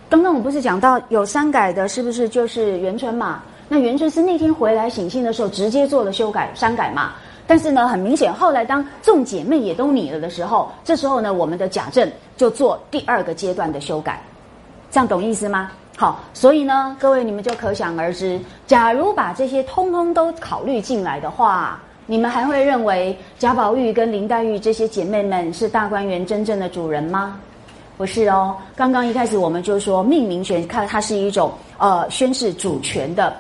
刚刚我不是讲到有删改的，是不是就是元春嘛？那元春是那天回来省亲的时候直接做了修改删改嘛？但是呢，很明显，后来当众姐妹也都拟了的时候，这时候呢，我们的贾政就做第二个阶段的修改，这样懂意思吗？好，所以呢，各位你们就可想而知，假如把这些通通都考虑进来的话，你们还会认为贾宝玉跟林黛玉这些姐妹们是大观园真正的主人吗？不是哦，刚刚一开始我们就说命名权，看它是一种呃宣示主权的。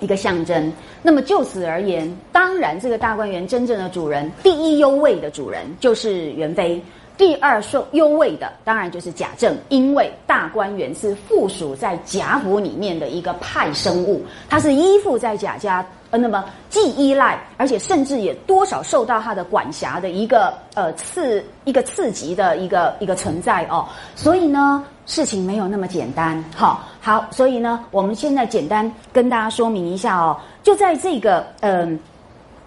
一个象征。那么就此而言，当然这个大观园真正的主人，第一优位的主人就是元妃，第二受优位的当然就是贾政，因为大观园是附属在贾府里面的一个派生物，它是依附在贾家。呃，那么既依赖，而且甚至也多少受到他的管辖的一个呃刺一个刺激的一个一个存在哦，所以呢，事情没有那么简单。好，好，所以呢，我们现在简单跟大家说明一下哦，就在这个嗯，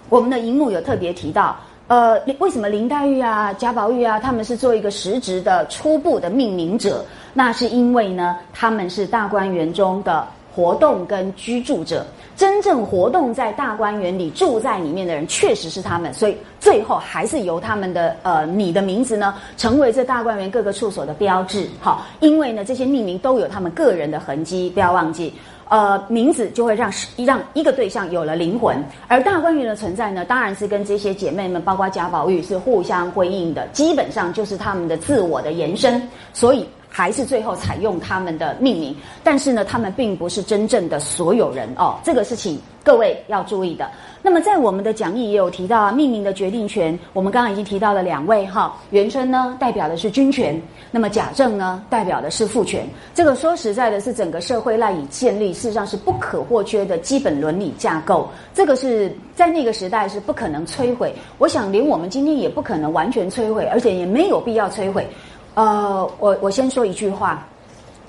我们的荧幕有特别提到，呃，为什么林黛玉啊、贾宝玉啊，他们是做一个实质的初步的命名者？那是因为呢，他们是大观园中的活动跟居住者。真正活动在大观园里住在里面的人，确实是他们，所以最后还是由他们的呃你的名字呢，成为这大观园各个处所的标志。好，因为呢这些命名都有他们个人的痕迹，不要忘记，呃名字就会让让一个对象有了灵魂，而大观园的存在呢，当然是跟这些姐妹们，包括贾宝玉是互相辉映的，基本上就是他们的自我的延伸，所以。还是最后采用他们的命名，但是呢，他们并不是真正的所有人哦，这个是请各位要注意的。那么在我们的讲义也有提到啊，命名的决定权，我们刚刚已经提到了两位哈，元春呢代表的是军权，那么贾政呢代表的是父权。这个说实在的，是整个社会赖以建立，事实上是不可或缺的基本伦理架构。这个是在那个时代是不可能摧毁，我想连我们今天也不可能完全摧毁，而且也没有必要摧毁。呃，我我先说一句话，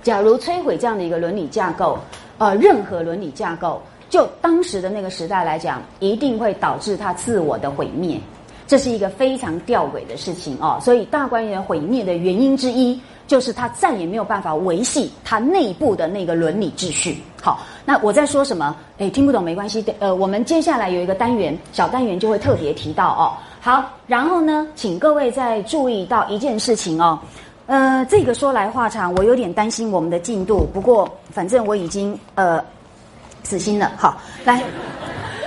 假如摧毁这样的一个伦理架构，呃，任何伦理架构，就当时的那个时代来讲，一定会导致他自我的毁灭。这是一个非常吊诡的事情哦。所以大观园毁灭的原因之一，就是它再也没有办法维系它内部的那个伦理秩序。好，那我在说什么？诶，听不懂没关系。呃，我们接下来有一个单元，小单元就会特别提到哦。好，然后呢，请各位再注意到一件事情哦。呃，这个说来话长，我有点担心我们的进度。不过，反正我已经呃死心了。好，来，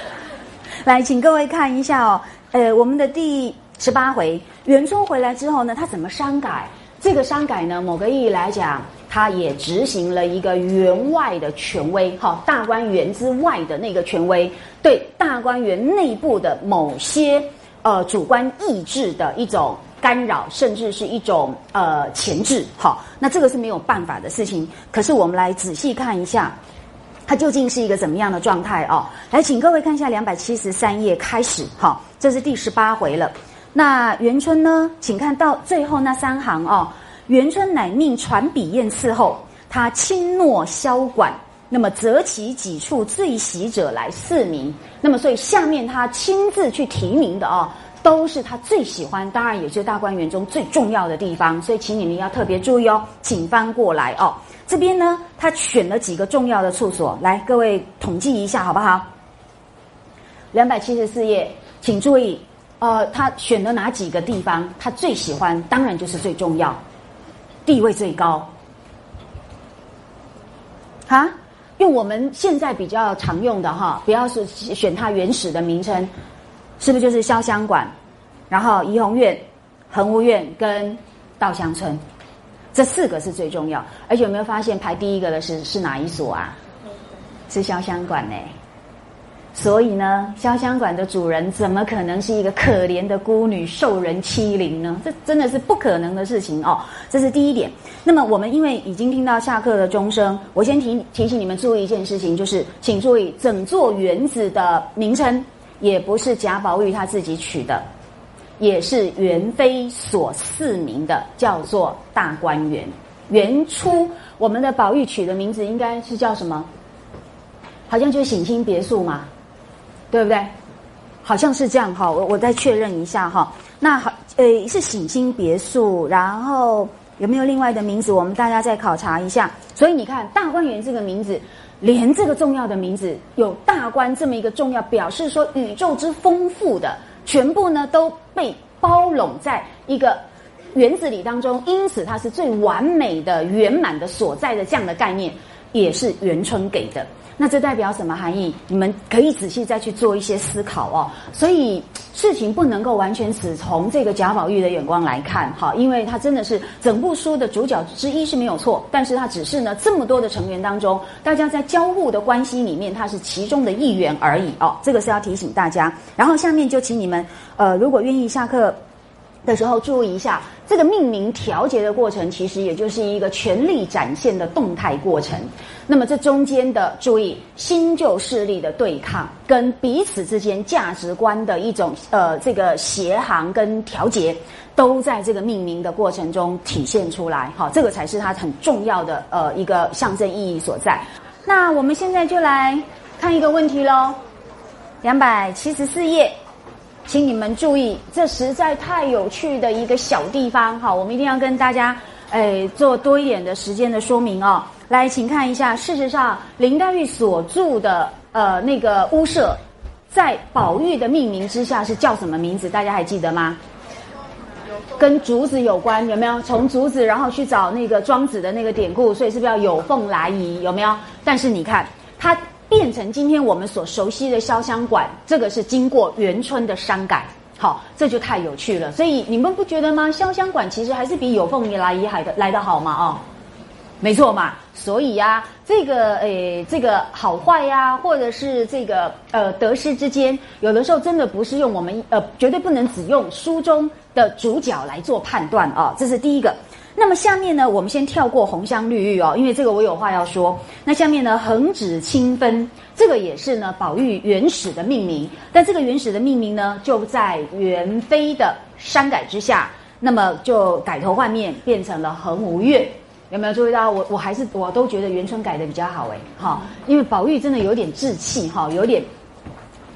来，请各位看一下哦。呃，我们的第十八回，元春回来之后呢，他怎么删改？这个删改呢，某个意义来讲，他也执行了一个员外的权威，哈，大观园之外的那个权威，对大观园内部的某些呃主观意志的一种。干扰，甚至是一种呃前置，好，那这个是没有办法的事情。可是我们来仔细看一下，它究竟是一个怎么样的状态哦？来，请各位看一下两百七十三页开始，好，这是第十八回了。那元春呢？请看到最后那三行哦。元春乃命传笔砚伺候，他轻诺萧管，那么择其几处最喜者来四名。那么所以下面他亲自去提名的哦。都是他最喜欢，当然也是大观园中最重要的地方，所以请你们要特别注意哦。请翻过来哦，这边呢，他选了几个重要的处所，来各位统计一下好不好？两百七十四页，请注意，呃，他选了哪几个地方？他最喜欢，当然就是最重要，地位最高。哈，用我们现在比较常用的哈，不要是选它原始的名称。是不是就是潇湘馆，然后怡红院、恒芜院跟稻香村，这四个是最重要。而且有没有发现排第一个的是是哪一所啊？是潇湘馆呢。所以呢，潇湘馆的主人怎么可能是一个可怜的孤女，受人欺凌呢？这真的是不可能的事情哦。这是第一点。那么我们因为已经听到下课的钟声，我先提提醒你们注意一件事情，就是请注意整座园子的名称。也不是贾宝玉他自己取的，也是元妃所赐名的，叫做大观园。元初我们的宝玉取的名字应该是叫什么？好像就是省亲别墅嘛，对不对？好像是这样哈，我我再确认一下哈。那好，呃，是省亲别墅，然后有没有另外的名字？我们大家再考察一下。所以你看，大观园这个名字。连这个重要的名字有大观这么一个重要，表示说宇宙之丰富的全部呢都被包拢在一个园子里当中，因此它是最完美的、圆满的所在的这样的概念，也是元春给的。那这代表什么含义？你们可以仔细再去做一些思考哦。所以事情不能够完全只从这个贾宝玉的眼光来看，哈，因为他真的是整部书的主角之一是没有错，但是他只是呢这么多的成员当中，大家在交互的关系里面，他是其中的一员而已哦。这个是要提醒大家。然后下面就请你们，呃，如果愿意下课。的时候注意一下，这个命名调节的过程，其实也就是一个权力展现的动态过程。那么这中间的注意新旧势力的对抗，跟彼此之间价值观的一种呃这个协行跟调节，都在这个命名的过程中体现出来。好，这个才是它很重要的呃一个象征意义所在。那我们现在就来看一个问题喽，两百七十四页。请你们注意，这实在太有趣的一个小地方哈，我们一定要跟大家诶做多一点的时间的说明哦。来，请看一下，事实上林黛玉所住的呃那个屋舍，在宝玉的命名之下是叫什么名字？大家还记得吗？跟竹子有关，有没有？从竹子然后去找那个庄子的那个典故，所以是不是要有凤来仪？有没有？但是你看它。变成今天我们所熟悉的潇湘馆，这个是经过元春的删改，好，这就太有趣了。所以你们不觉得吗？潇湘馆其实还是比有凤来仪海的来的好吗？哦，没错嘛。所以呀，这个诶，这个好坏呀，或者是这个呃得失之间，有的时候真的不是用我们呃，绝对不能只用书中的主角来做判断啊。这是第一个。那么下面呢，我们先跳过红香绿玉哦，因为这个我有话要说。那下面呢，横指清分，这个也是呢，宝玉原始的命名，但这个原始的命名呢，就在元妃的删改之下，那么就改头换面，变成了恒无月。有没有注意到？我我还是我都觉得元春改的比较好哎，哈，因为宝玉真的有点稚气哈，有点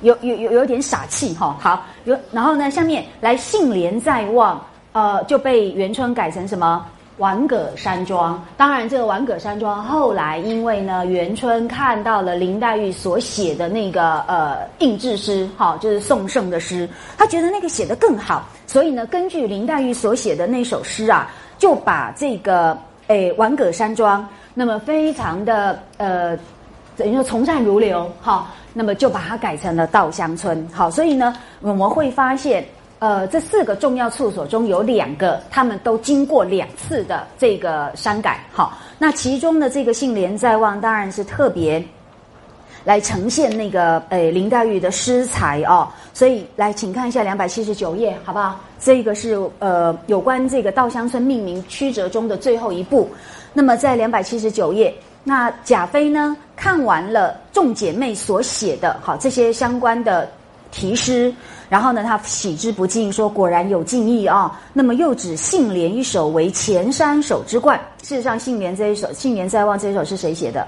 有有有有点傻气哈。好，有然后呢，下面来杏帘在望，呃，就被元春改成什么？玩葛山庄，当然这个玩葛山庄后来因为呢，元春看到了林黛玉所写的那个呃应制诗，哈，就是宋盛的诗，他觉得那个写的更好，所以呢，根据林黛玉所写的那首诗啊，就把这个诶玩葛山庄，那么非常的呃，等于说从善如流，哈，那么就把它改成了稻香村，好，所以呢，我们会发现。呃，这四个重要处所中有两个，他们都经过两次的这个删改。好，那其中的这个杏帘在望，当然是特别来呈现那个呃林黛玉的诗才哦。所以来，请看一下两百七十九页，好不好？这个是呃有关这个稻香村命名曲折中的最后一步。那么在两百七十九页，那贾妃呢看完了众姐妹所写的好这些相关的题诗。然后呢，他喜之不尽，说果然有敬意啊。那么又指杏莲一首为前山首之冠。事实上，杏莲这一首《杏莲在望》这一首是谁写的？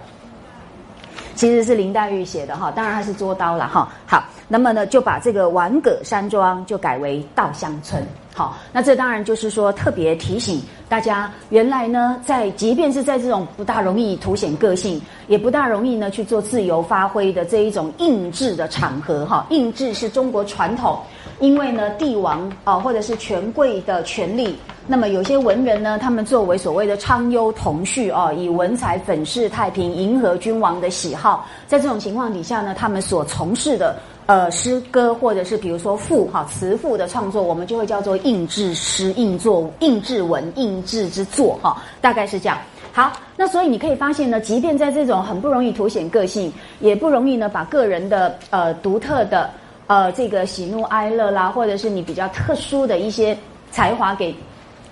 其实是林黛玉写的哈。当然他是捉刀了哈。好，那么呢，就把这个王葛山庄就改为稻香村。好，那这当然就是说特别提醒大家，原来呢，在即便是在这种不大容易凸显个性，也不大容易呢去做自由发挥的这一种印制的场合，哈，印制是中国传统，因为呢，帝王啊或者是权贵的权利，那么有些文人呢，他们作为所谓的昌优同序啊，以文采粉饰太平，迎合君王的喜好，在这种情况底下呢，他们所从事的。呃，诗歌或者是比如说赋哈词赋的创作，我们就会叫做印制诗、印作、印制文、印制之作哈，大概是这样。好，那所以你可以发现呢，即便在这种很不容易凸显个性，也不容易呢把个人的呃独特的呃这个喜怒哀乐啦，或者是你比较特殊的一些才华给。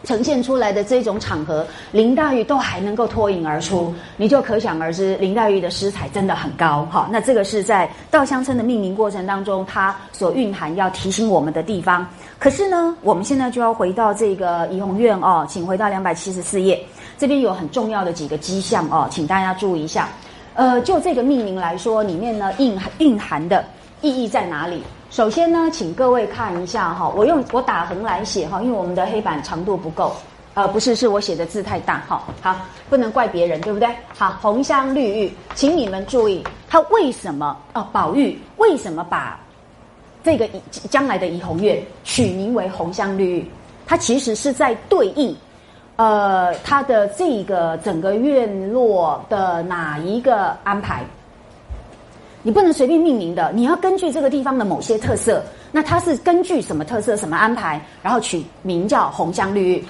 呈现出来的这种场合，林黛玉都还能够脱颖而出，你就可想而知，林黛玉的诗才真的很高哈。那这个是在稻香村的命名过程当中，它所蕴含要提醒我们的地方。可是呢，我们现在就要回到这个怡红院哦，请回到两百七十四页，这边有很重要的几个迹象哦，请大家注意一下。呃，就这个命名来说，里面呢蕴蕴含的意义在哪里？首先呢，请各位看一下哈，我用我打横来写哈，因为我们的黑板长度不够，呃，不是，是我写的字太大哈。好，不能怪别人，对不对？好，红香绿玉，请你们注意，他为什么哦，宝玉为什么把这个将来的怡红院取名为红香绿玉？它其实是在对应呃它的这个整个院落的哪一个安排？你不能随便命名的，你要根据这个地方的某些特色。那它是根据什么特色、什么安排，然后取名叫红香绿玉。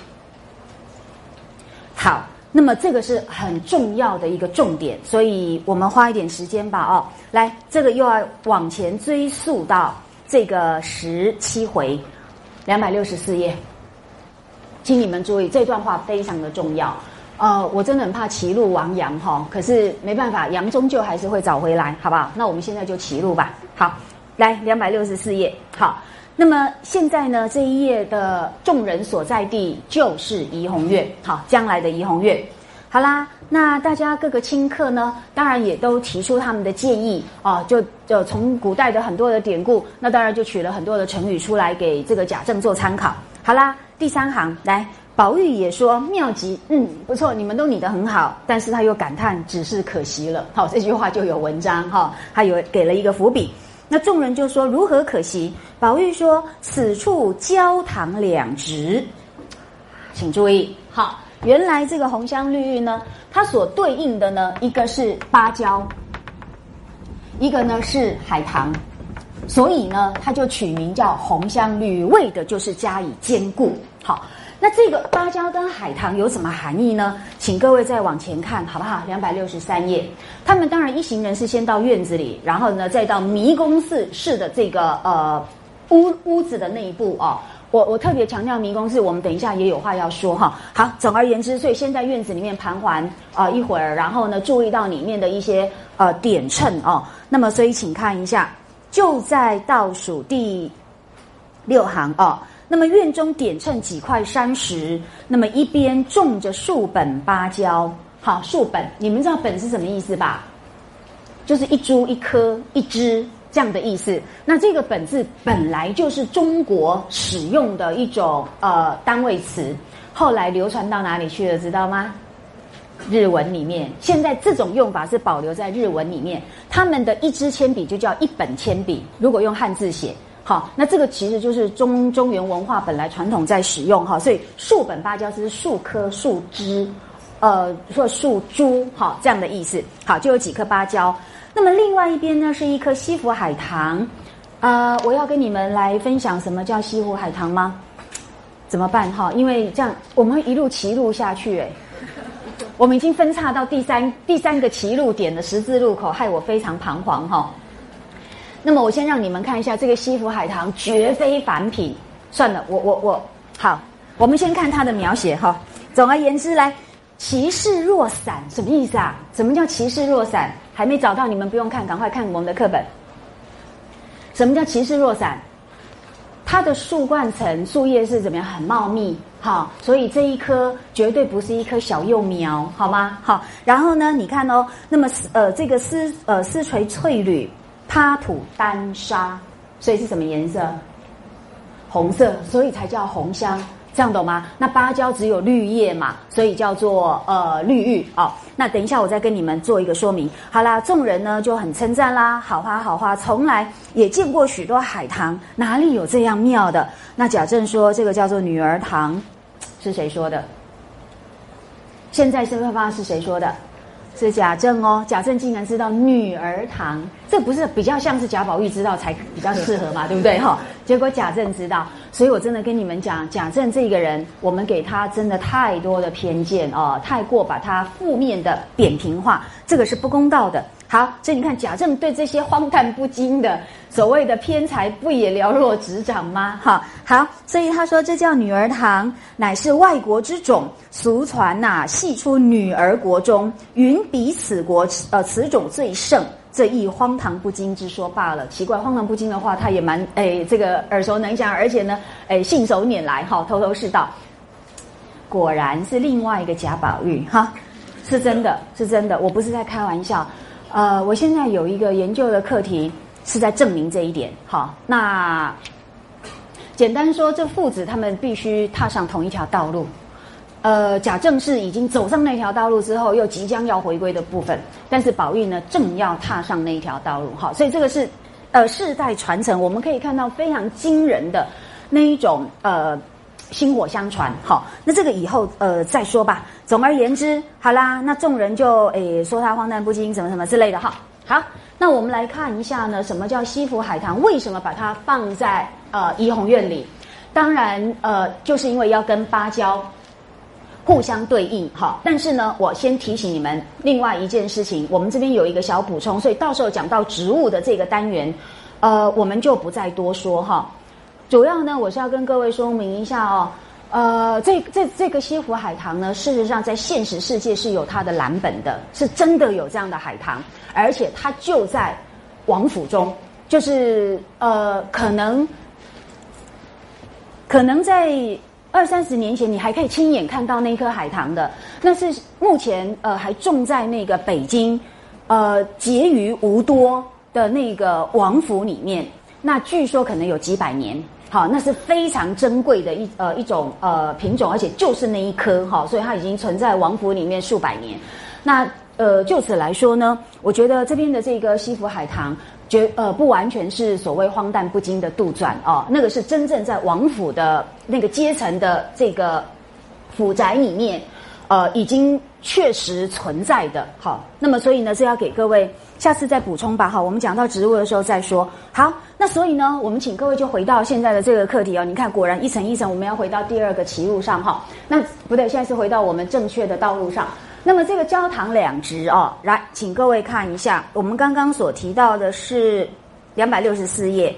好，那么这个是很重要的一个重点，所以我们花一点时间吧。哦，来，这个又要往前追溯到这个十七回，两百六十四页，请你们注意这段话非常的重要。呃，我真的很怕歧路亡羊哈，可是没办法，羊终究还是会找回来，好不好？那我们现在就歧路吧。好，来两百六十四页。好，那么现在呢，这一页的众人所在地就是怡红院，好，将来的怡红院。好啦，那大家各个亲客呢，当然也都提出他们的建议啊，就就从古代的很多的典故，那当然就取了很多的成语出来给这个贾政做参考。好啦，第三行来。宝玉也说妙极，嗯，不错，你们都拟得很好，但是他又感叹，只是可惜了。好，这句话就有文章哈，他有给了一个伏笔。那众人就说如何可惜？宝玉说此处焦糖两直，请注意，好，原来这个红香绿玉呢，它所对应的呢，一个是芭蕉，一个呢是海棠，所以呢，他就取名叫红香绿玉，为的就是加以兼顾。好。那这个芭蕉跟海棠有什么含义呢？请各位再往前看，好不好？两百六十三页，他们当然一行人是先到院子里，然后呢再到迷宫寺式的这个呃屋屋子的内部哦。我我特别强调迷宫寺，我们等一下也有话要说哈。好，总而言之，所以先在院子里面盘桓啊一会儿，然后呢注意到里面的一些呃点衬哦。那么所以请看一下，就在倒数第六行哦。那么院中点称几块山石，那么一边种着数本芭蕉。好，数本，你们知道本是什么意思吧？就是一株、一棵、一枝，这样的意思。那这个本字本来就是中国使用的一种呃单位词，后来流传到哪里去了？知道吗？日文里面，现在这种用法是保留在日文里面。他们的一支铅笔就叫一本铅笔，如果用汉字写，好，那这个其实就是中中原文化本来传统在使用哈。所以树本芭蕉是树棵、树枝，呃，或树株，好这样的意思。好，就有几棵芭蕉。那么另外一边呢，是一颗西湖海棠。呃，我要跟你们来分享什么叫西湖海棠吗？怎么办哈？因为这样我们一路歧路下去，哎。我们已经分叉到第三第三个歧路点的十字路口，害我非常彷徨哈。那么我先让你们看一下这个西府海棠，绝非凡品。算了，我我我好，我们先看它的描写哈。总而言之，来其势若伞，什么意思啊？什么叫其势若伞？还没找到，你们不用看，赶快看我们的课本。什么叫其势若伞？它的树冠层、树叶是怎么样？很茂密。好，所以这一棵绝对不是一棵小幼苗，好吗？好，然后呢，你看哦，那么呃，这个丝呃丝垂翠缕，他土丹砂，所以是什么颜色？红色，所以才叫红香，这样懂吗？那芭蕉只有绿叶嘛，所以叫做呃绿玉哦。那等一下我再跟你们做一个说明。好啦，众人呢就很称赞啦，好花好花，从来也见过许多海棠，哪里有这样妙的？那贾政说这个叫做女儿堂。是谁说的？现在身份发是谁说的？是贾政哦。贾政竟然知道女儿堂，这不是比较像是贾宝玉知道才比较适合嘛？对不对？哈，结果贾政知道，所以我真的跟你们讲，贾政这个人，我们给他真的太多的偏见哦，太过把他负面的扁平化，这个是不公道的。好，所以你看贾政对这些荒诞不经的所谓的偏才，不也了若指掌吗？哈，好，所以他说这叫女儿堂，乃是外国之种，俗传呐，系出女儿国中，云比此国呃此种最盛，这一荒唐不经之说罢了。奇怪，荒唐不经的话，他也蛮诶这个耳熟能详，而且呢，诶信手拈来，哈，头头是道。果然是另外一个贾宝玉，哈，是真的是真的，我不是在开玩笑。呃，我现在有一个研究的课题是在证明这一点。好，那简单说，这父子他们必须踏上同一条道路。呃，贾政是已经走上那条道路之后，又即将要回归的部分，但是宝玉呢，正要踏上那一条道路。好，所以这个是呃世代传承，我们可以看到非常惊人的那一种呃。薪火相传，好，那这个以后呃再说吧。总而言之，好啦，那众人就诶说他荒诞不经，什么什么之类的哈。好，那我们来看一下呢，什么叫西府海棠？为什么把它放在呃怡红院里？当然呃，就是因为要跟芭蕉互相对应哈。但是呢，我先提醒你们另外一件事情，我们这边有一个小补充，所以到时候讲到植物的这个单元，呃，我们就不再多说哈。主要呢，我是要跟各位说明一下哦，呃，这这这个西湖海棠呢，事实上在现实世界是有它的蓝本的，是真的有这样的海棠，而且它就在王府中，就是呃，可能可能在二三十年前，你还可以亲眼看到那棵海棠的，那是目前呃还种在那个北京呃结余无多的那个王府里面，那据说可能有几百年。好，那是非常珍贵的一呃一种呃品种，而且就是那一颗哈，所以它已经存在王府里面数百年。那呃就此来说呢，我觉得这边的这个西府海棠，绝呃不完全是所谓荒诞不经的杜撰哦，那个是真正在王府的那个阶层的这个府宅里面，呃已经确实存在的。好，那么所以呢是要给各位。下次再补充吧，哈，我们讲到植物的时候再说。好，那所以呢，我们请各位就回到现在的这个课题哦。你看，果然一层一层，我们要回到第二个歧路上，哈。那不对，现在是回到我们正确的道路上。那么这个焦糖两值哦，来，请各位看一下，我们刚刚所提到的是两百六十四页。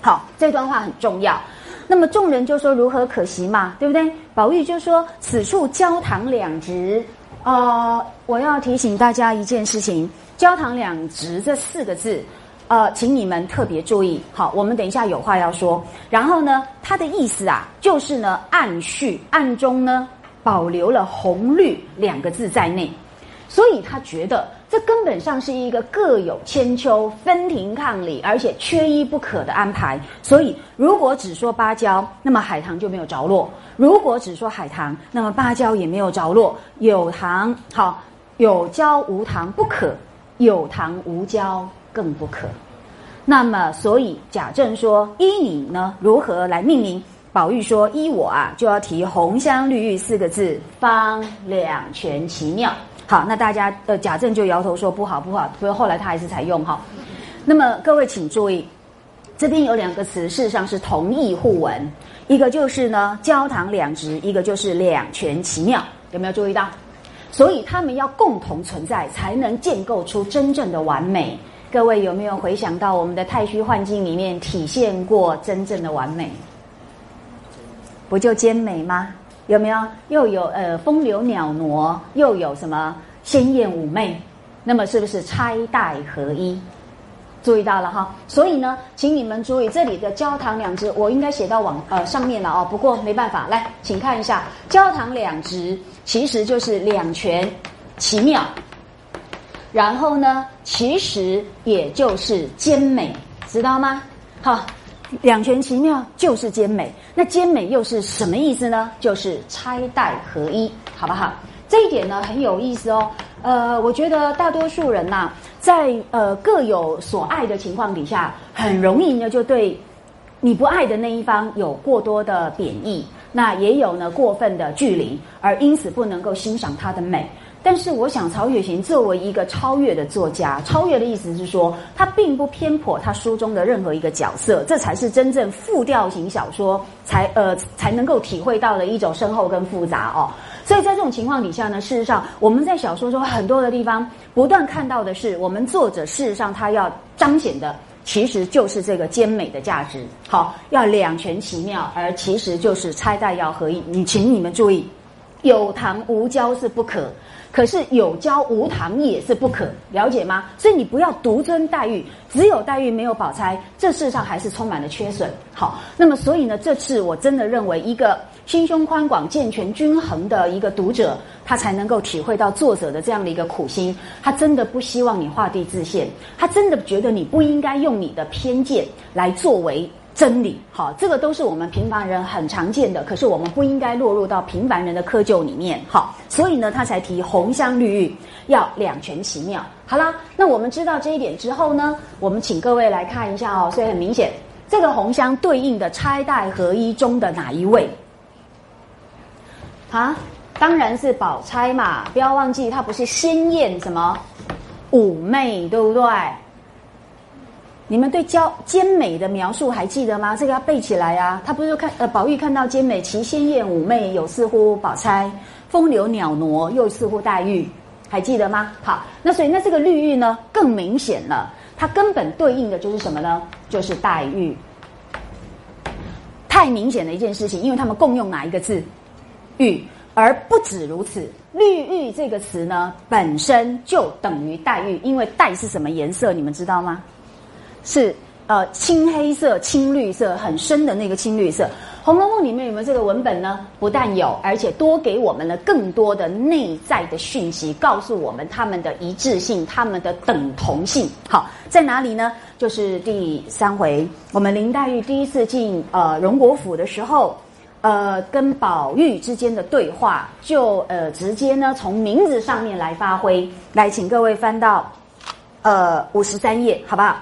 好，这段话很重要。那么众人就说如何可惜嘛，对不对？宝玉就说此处焦糖两值，呃，我要提醒大家一件事情。焦糖两值这四个字，呃，请你们特别注意。好，我们等一下有话要说。然后呢，它的意思啊，就是呢，暗序暗中呢，保留了红绿两个字在内，所以他觉得这根本上是一个各有千秋、分庭抗礼，而且缺一不可的安排。所以，如果只说芭蕉，那么海棠就没有着落；如果只说海棠，那么芭蕉也没有着落。有糖好，有蕉无糖不可，有糖无蕉更不可。那么，所以贾政说：“依你呢，如何来命名？”宝玉说：“依我啊，就要提‘红香绿玉’四个字，方两全其妙。”好，那大家呃，贾政就摇头说：“不好，不好。”不过后来他还是采用哈。那么各位请注意，这边有两个词，事实上是同义互文，一个就是呢焦糖两值，一个就是两全其妙。有没有注意到？所以他们要共同存在，才能建构出真正的完美。各位有没有回想到我们的太虚幻境里面体现过真正的完美？不就兼美吗？有没有？又有呃风流袅娜，又有什么鲜艳妩媚？那么是不是钗黛合一？注意到了哈。所以呢，请你们注意这里的焦糖两只，我应该写到网呃上面了哦。不过没办法，来，请看一下焦糖两只，其实就是两全其妙。然后呢，其实也就是兼美，知道吗？好，两全其妙就是兼美。那兼美又是什么意思呢？就是钗黛合一，好不好？这一点呢很有意思哦。呃，我觉得大多数人呐，在呃各有所爱的情况底下，很容易呢就对你不爱的那一方有过多的贬义，那也有呢过分的距离，而因此不能够欣赏它的美。但是，我想曹雪芹作为一个超越的作家，超越的意思是说，他并不偏颇他书中的任何一个角色，这才是真正复调型小说才呃才能够体会到的一种深厚跟复杂哦。所以在这种情况底下呢，事实上我们在小说中很多的地方不断看到的是，我们作者事实上他要彰显的其实就是这个兼美的价值，好，要两全其妙，而其实就是钗黛要合一。你请你们注意，有糖无胶是不可。可是有胶无糖也是不可，了解吗？所以你不要独尊黛玉，只有黛玉没有宝钗，这世上还是充满了缺损。好，那么所以呢，这次我真的认为，一个心胸宽广、健全均衡的一个读者，他才能够体会到作者的这样的一个苦心。他真的不希望你画地自限，他真的觉得你不应该用你的偏见来作为。真理，好，这个都是我们平凡人很常见的，可是我们不应该落入到平凡人的窠臼里面，好，所以呢，他才提红香绿玉要两全其妙。好啦，那我们知道这一点之后呢，我们请各位来看一下哦。所以很明显，这个红香对应的钗黛合一中的哪一位？啊，当然是宝钗嘛，不要忘记，它不是鲜艳什么妩媚，对不对？你们对娇兼美的描述还记得吗？这个要背起来啊！他不是看呃，宝玉看到兼美，其鲜艳妩媚，有似乎宝钗；风流袅娜，又似乎黛玉，还记得吗？好，那所以那这个绿玉呢，更明显了，它根本对应的就是什么呢？就是黛玉。太明显的一件事情，因为他们共用哪一个字？玉，而不止如此，绿玉这个词呢，本身就等于黛玉，因为黛是什么颜色？你们知道吗？是呃青黑色、青绿色很深的那个青绿色，《红楼梦》里面有没有这个文本呢？不但有，而且多给我们了更多的内在的讯息，告诉我们他们的一致性、他们的等同性。好，在哪里呢？就是第三回，我们林黛玉第一次进呃荣国府的时候，呃，跟宝玉之间的对话，就呃直接呢从名字上面来发挥。来，请各位翻到呃五十三页，好不好？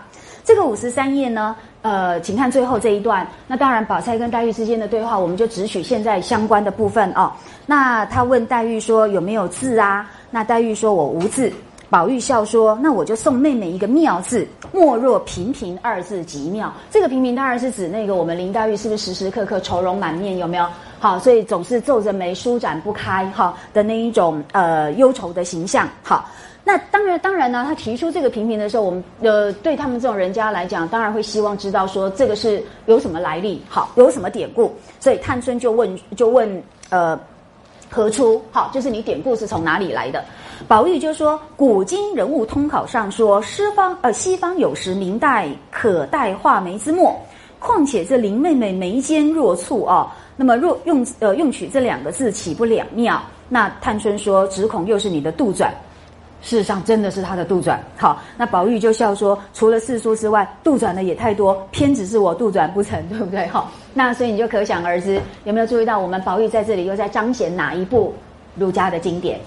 这个五十三页呢，呃，请看最后这一段。那当然，宝钗跟黛玉之间的对话，我们就只取现在相关的部分哦。那他问黛玉说：“有没有字啊？”那黛玉说：“我无字。”宝玉笑说：“那我就送妹妹一个妙字，莫若平平二字极妙。”这个平平当然是指那个我们林黛玉是不是时时刻刻愁容满面？有没有？好，所以总是皱着眉、舒展不开哈的那一种呃忧愁的形象。好。那当然，当然呢，他提出这个评评的时候，我们呃对他们这种人家来讲，当然会希望知道说这个是有什么来历，好，有什么典故。所以探春就问，就问呃何出？好，就是你典故是从哪里来的？宝玉就说，古今人物通考上说，西方呃西方有时明代可代画眉之墨，况且这林妹妹眉间若蹙啊，那么若用呃用取这两个字，岂不两妙？那探春说，只恐又是你的杜撰。事实上真的是他的杜撰。好，那宝玉就笑说：“除了四书之外，杜撰的也太多，偏只是我杜撰不成，对不对？”哈，那所以你就可想而知，有没有注意到我们宝玉在这里又在彰显哪一部儒家的经典？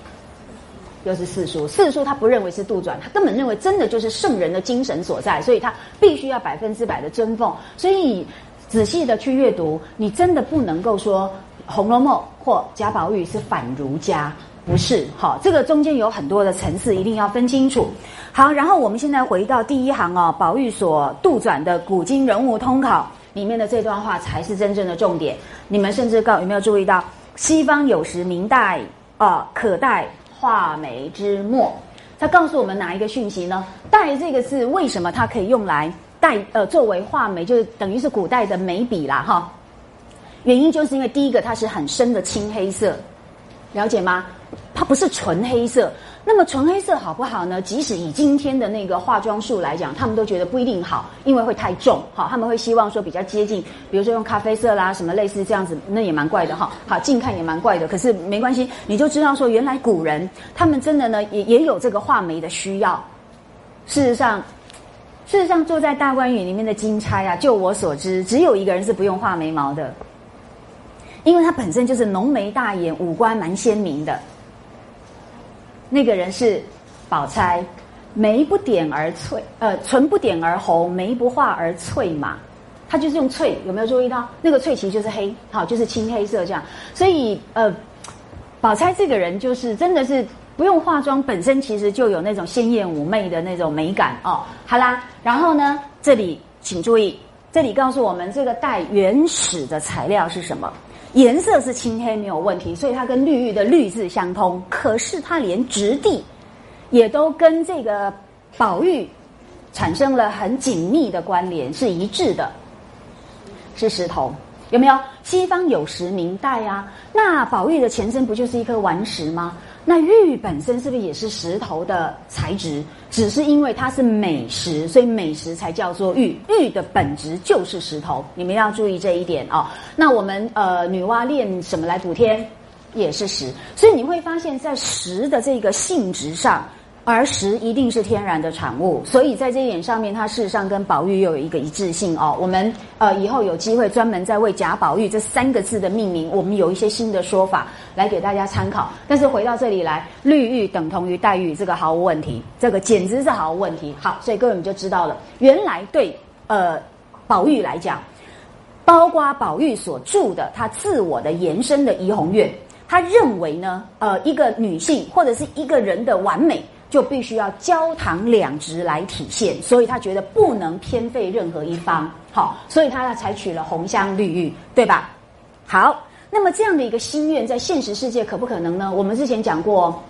又是四书。四书他不认为是杜撰，他根本认为真的就是圣人的精神所在，所以他必须要百分之百的尊奉。所以你仔细的去阅读，你真的不能够说《红楼梦》或贾宝玉是反儒家。不是，好，这个中间有很多的层次，一定要分清楚。好，然后我们现在回到第一行哦，宝玉所杜撰的《古今人物通考》里面的这段话才是真正的重点。你们甚至告有没有注意到，西方有时明代啊，可代画眉之墨。他告诉我们哪一个讯息呢？代这个字为什么它可以用来代呃作为画眉，就是等于是古代的眉笔啦哈。原因就是因为第一个它是很深的青黑色，了解吗？它不是纯黑色，那么纯黑色好不好呢？即使以今天的那个化妆术来讲，他们都觉得不一定好，因为会太重。好，他们会希望说比较接近，比如说用咖啡色啦，什么类似这样子，那也蛮怪的哈。好，近看也蛮怪的，可是没关系，你就知道说原来古人他们真的呢也也有这个画眉的需要。事实上，事实上坐在大观园里面的金钗啊，就我所知，只有一个人是不用画眉毛的，因为他本身就是浓眉大眼，五官蛮鲜明的。那个人是宝钗，眉不点而翠，呃，唇不点而红，眉不画而翠嘛。他就是用翠，有没有注意到？那个翠其实就是黑，好，就是青黑色这样。所以，呃，宝钗这个人就是真的是不用化妆，本身其实就有那种鲜艳妩媚的那种美感哦。好啦，然后呢，这里请注意，这里告诉我们这个带原始的材料是什么。颜色是青黑没有问题，所以它跟绿玉的绿字相通。可是它连质地也都跟这个宝玉产生了很紧密的关联，是一致的，是石头。有没有？西方有石明代啊，那宝玉的前身不就是一颗顽石吗？那玉本身是不是也是石头的材质？只是因为它是美食，所以美食才叫做玉。玉的本质就是石头，你们要注意这一点哦。那我们呃女娲炼什么来补天，也是石。所以你会发现在石的这个性质上。而石一定是天然的产物，所以在这一点上面，它事实上跟宝玉又有一个一致性哦。我们呃以后有机会专门再为贾宝玉这三个字的命名，我们有一些新的说法来给大家参考。但是回到这里来，绿玉等同于黛玉，这个毫无问题，这个简直是毫无问题。好，所以各位你就知道了，原来对呃宝玉来讲，包括宝玉所住的他自我的延伸的怡红院，他认为呢，呃一个女性或者是一个人的完美。就必须要焦糖两直来体现，所以他觉得不能偏废任何一方，好，所以他采取了红香绿玉，对吧？好，那么这样的一个心愿，在现实世界可不可能呢？我们之前讲过。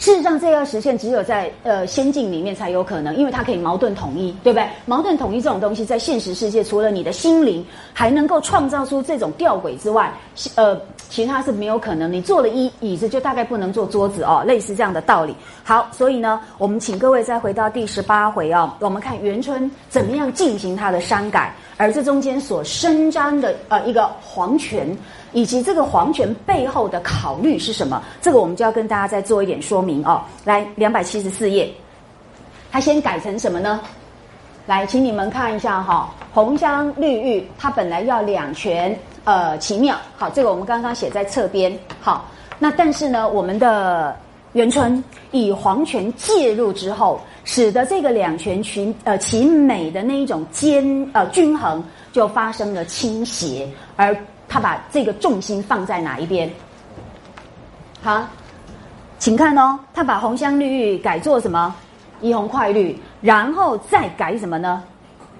事实上，这要实现，只有在呃仙境里面才有可能，因为它可以矛盾统一，对不对？矛盾统一这种东西，在现实世界，除了你的心灵还能够创造出这种吊诡之外，呃，其他是没有可能。你坐了一椅子，就大概不能坐桌子哦，类似这样的道理。好，所以呢，我们请各位再回到第十八回哦，我们看元春怎么样进行他的删改，而这中间所伸张的呃一个皇权。以及这个皇权背后的考虑是什么？这个我们就要跟大家再做一点说明哦。来，两百七十四页，它先改成什么呢？来，请你们看一下哈，红香绿玉，它本来要两全呃奇妙。好，这个我们刚刚写在侧边。好，那但是呢，我们的元春以皇权介入之后，使得这个两全其呃其美的那一种兼呃均衡就发生了倾斜，而。他把这个重心放在哪一边？好，请看哦，他把红香绿玉改做什么？怡红快绿，然后再改什么呢？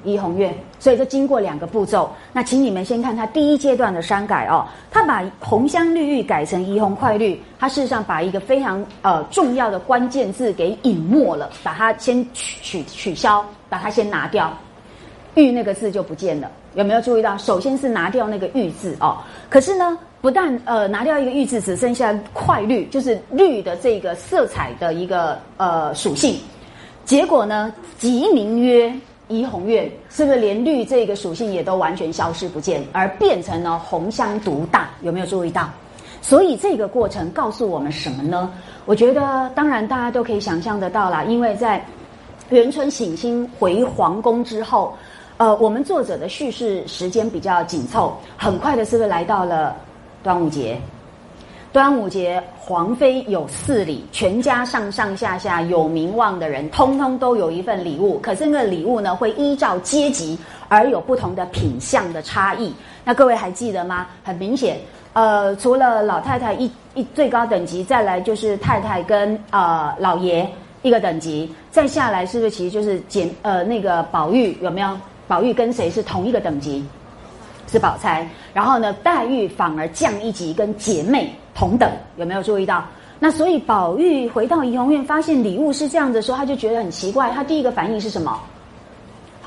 怡红院。所以就经过两个步骤。那请你们先看它第一阶段的删改哦，它把红香绿玉改成怡红快绿，它事实上把一个非常呃重要的关键字给隐没了，把它先取取取消，把它先拿掉。玉那个字就不见了，有没有注意到？首先是拿掉那个玉字哦，可是呢，不但呃拿掉一个玉字，只剩下快绿，就是绿的这个色彩的一个呃属性。结果呢，即名曰怡红院，是不是连绿这个属性也都完全消失不见，而变成了红香独大？有没有注意到？所以这个过程告诉我们什么呢？我觉得，当然大家都可以想象得到啦，因为在元春省亲回皇宫之后，呃，我们作者的叙事时间比较紧凑，很快的是不是来到了端午节？端午节，皇妃有四礼，全家上上下下有名望的人，通通都有一份礼物。可是那个礼物呢，会依照阶级而有不同的品相的差异。那各位还记得吗？很明显，呃，除了老太太一一最高等级，再来就是太太跟呃老爷一个等级，再下来是不是其实就是简呃那个宝玉有没有？宝玉跟谁是同一个等级？是宝钗。然后呢，黛玉反而降一级，跟姐妹。同等有没有注意到？那所以宝玉回到怡红院，发现礼物是这样的时候，他就觉得很奇怪。他第一个反应是什么？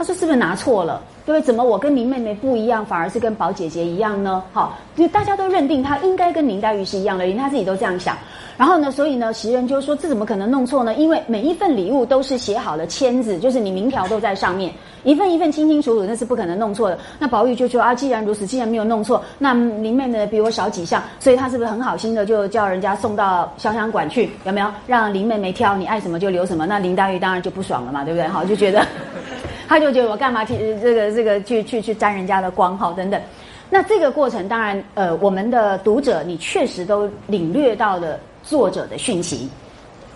他说：“是不是拿错了？对不对？怎么我跟林妹妹不一样，反而是跟宝姐姐一样呢？”好，因为大家都认定他应该跟林黛玉是一样的，连他自己都这样想。然后呢，所以呢，袭人就说：“这怎么可能弄错呢？因为每一份礼物都是写好了签字，就是你名条都在上面，一份一份清清楚楚，那是不可能弄错的。”那宝玉就说：“啊，既然如此，既然没有弄错，那林妹妹比我少几项，所以他是不是很好心的就叫人家送到潇湘馆去？有没有让林妹妹挑？你爱什么就留什么？那林黛玉当然就不爽了嘛，对不对？好，就觉得他就觉得我干嘛去这个这个去去去沾人家的光？好，等等。那这个过程当然，呃，我们的读者你确实都领略到了。”作者的讯息，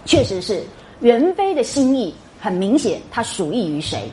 确实是袁飞的心意很明显，他属意于谁？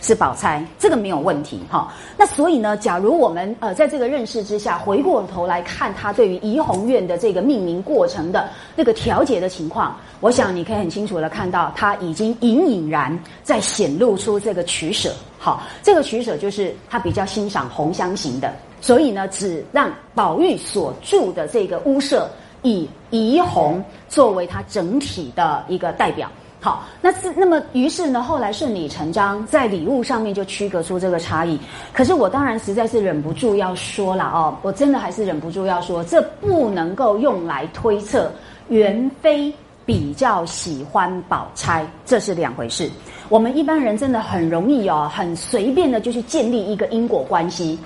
是宝钗，这个没有问题哈。那所以呢，假如我们呃在这个认识之下，回过头来看他对于怡红院的这个命名过程的那个调节的情况，我想你可以很清楚的看到，他已经隐隐然在显露出这个取舍。好，这个取舍就是他比较欣赏红香型的，所以呢，只让宝玉所住的这个屋舍。以怡红作为它整体的一个代表，好，那是那么于是呢，后来顺理成章在礼物上面就区隔出这个差异。可是我当然实在是忍不住要说了哦，我真的还是忍不住要说，这不能够用来推测元妃比较喜欢宝钗，这是两回事。我们一般人真的很容易哦，很随便的就去建立一个因果关系。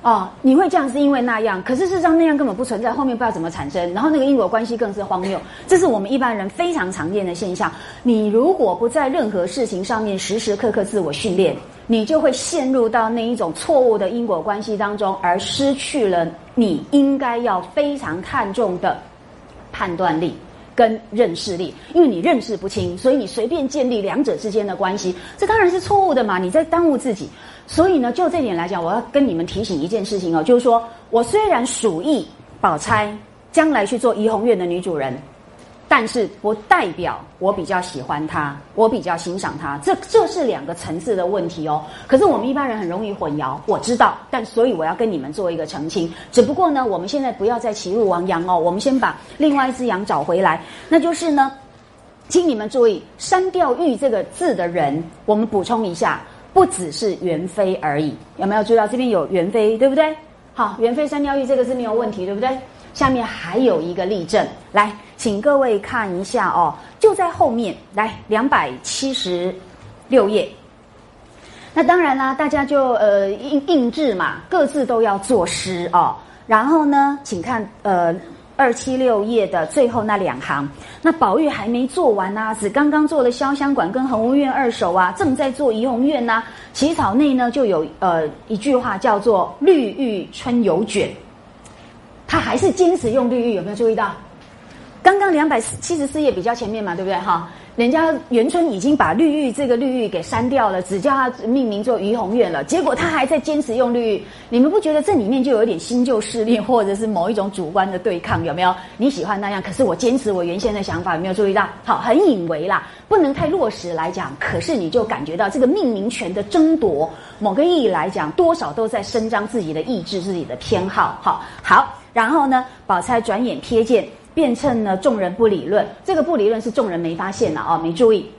哦，你会这样是因为那样，可是事实上那样根本不存在，后面不知道怎么产生，然后那个因果关系更是荒谬，这是我们一般人非常常见的现象。你如果不在任何事情上面时时刻刻自我训练，你就会陷入到那一种错误的因果关系当中，而失去了你应该要非常看重的判断力跟认识力，因为你认识不清，所以你随便建立两者之间的关系，这当然是错误的嘛，你在耽误自己。所以呢，就这点来讲，我要跟你们提醒一件事情哦，就是说我虽然鼠疫宝钗将来去做怡红院的女主人，但是不代表我比较喜欢她，我比较欣赏她，这这是两个层次的问题哦。可是我们一般人很容易混淆，我知道，但所以我要跟你们做一个澄清。只不过呢，我们现在不要再歧入亡羊哦，我们先把另外一只羊找回来，那就是呢，请你们注意删掉“玉”这个字的人，我们补充一下。不只是元妃而已，有没有注意到这边有元妃，对不对？好，元妃三雕玉这个是没有问题，对不对？下面还有一个例证，来，请各位看一下哦，就在后面，来两百七十六页。那当然啦，大家就呃印印制嘛，各自都要作诗哦。然后呢，请看呃。二七六页的最后那两行，那宝玉还没做完呐，只刚刚做了潇湘馆跟恒芜院二首啊，正在做怡红院呐。起草内呢就有呃一句话叫做“绿玉春游卷”，他还是坚持用绿玉，有没有注意到？刚刚两百七十四页比较前面嘛，对不对哈？人家元春已经把绿玉这个绿玉给删掉了，只叫他命名做怡红院了。结果他还在坚持用绿玉，你们不觉得这里面就有点新旧势力，或者是某一种主观的对抗？有没有？你喜欢那样，可是我坚持我原先的想法，有没有注意到？好，很隐微啦，不能太落实来讲。可是你就感觉到这个命名权的争夺，某个意义来讲，多少都在伸张自己的意志、自己的偏好。好，好，然后呢，宝钗转眼瞥见。便趁呢众人不理论，这个不理论是众人没发现了啊，没注意，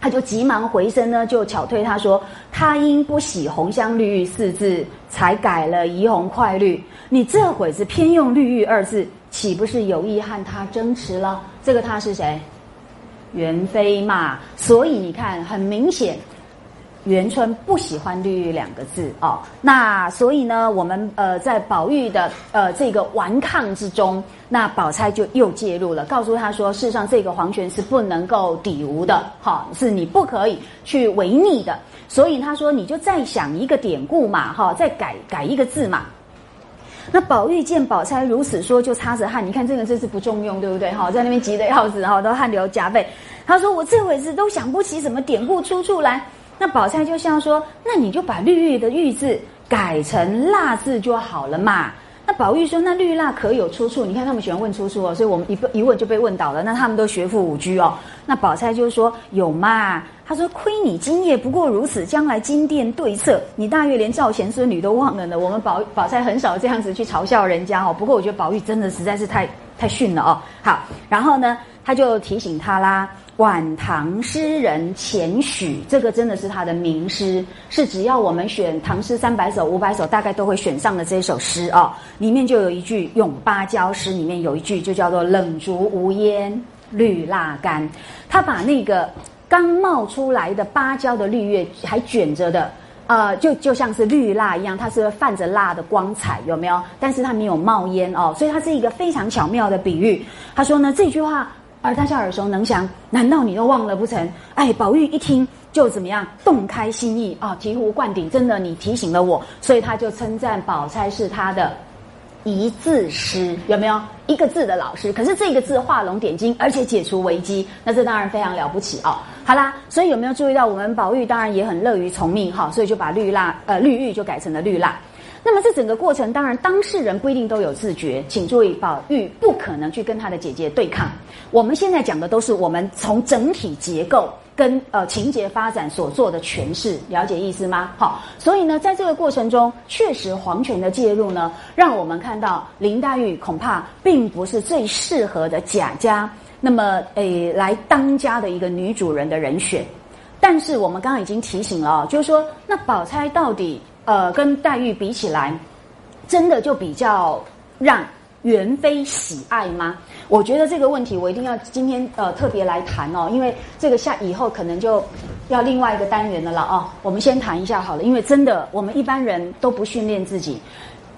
他就急忙回身呢，就巧推他说：“他因不喜红香绿玉四字，才改了怡红快绿。你这会子偏用绿玉二字，岂不是有意和他争持了？这个他是谁？元妃嘛。所以你看，很明显，元春不喜欢“绿玉”两个字哦，那所以呢，我们呃在宝玉的呃这个顽抗之中，那宝钗就又介入了，告诉他说，事实上这个皇权是不能够抵无的，哈，是你不可以去违逆的。所以他说，你就再想一个典故嘛，哈，再改改一个字嘛。那宝玉见宝钗如此说，就擦着汗，你看这个字是不中用，对不对？哈，在那边急得要死，哈，都汗流浃背。他说：“我这会子都想不起什么典故出处来。”那宝钗就像说：“那你就把绿玉的玉字改成蜡字就好了嘛。”那宝玉说：“那绿蜡可有出处？”你看他们喜欢问出处哦，所以我们一一问就被问倒了。那他们都学富五居哦。那宝钗就说：“有嘛？”他说：“亏你今夜不过如此，将来金殿对策，你大约连赵钱孙女都忘了呢。”我们宝宝钗很少这样子去嘲笑人家哦。不过我觉得宝玉真的实在是太太逊了哦。好，然后呢，他就提醒他啦。晚唐诗人钱许，这个真的是他的名诗，是只要我们选唐诗三百首、五百首，大概都会选上的这首诗哦。里面就有一句《咏芭蕉》诗，里面有一句就叫做“冷竹无烟绿蜡干”。他把那个刚冒出来的芭蕉的绿叶还卷着的，呃，就就像是绿蜡一样，它是泛着蜡的光彩，有没有？但是它没有冒烟哦，所以它是一个非常巧妙的比喻。他说呢，这句话。而大家耳熟能详，难道你都忘了不成？哎，宝玉一听就怎么样，洞开心意啊，醍醐灌顶。真的，你提醒了我，所以他就称赞宝钗是他的一字师，有没有一个字的老师？可是这个字画龙点睛，而且解除危机，那这当然非常了不起哦。好啦，所以有没有注意到，我们宝玉当然也很乐于从命哈，所以就把绿蜡呃绿玉就改成了绿蜡。那么这整个过程，当然当事人不一定都有自觉，请注意，宝玉不可能去跟他的姐姐对抗。我们现在讲的都是我们从整体结构跟呃情节发展所做的诠释，了解意思吗？好，所以呢，在这个过程中，确实皇权的介入呢，让我们看到林黛玉恐怕并不是最适合的贾家，那么诶来当家的一个女主人的人选。但是我们刚刚已经提醒了，就是说，那宝钗到底？呃，跟黛玉比起来，真的就比较让元妃喜爱吗？我觉得这个问题我一定要今天呃特别来谈哦，因为这个下以后可能就要另外一个单元的了哦。我们先谈一下好了，因为真的我们一般人都不训练自己，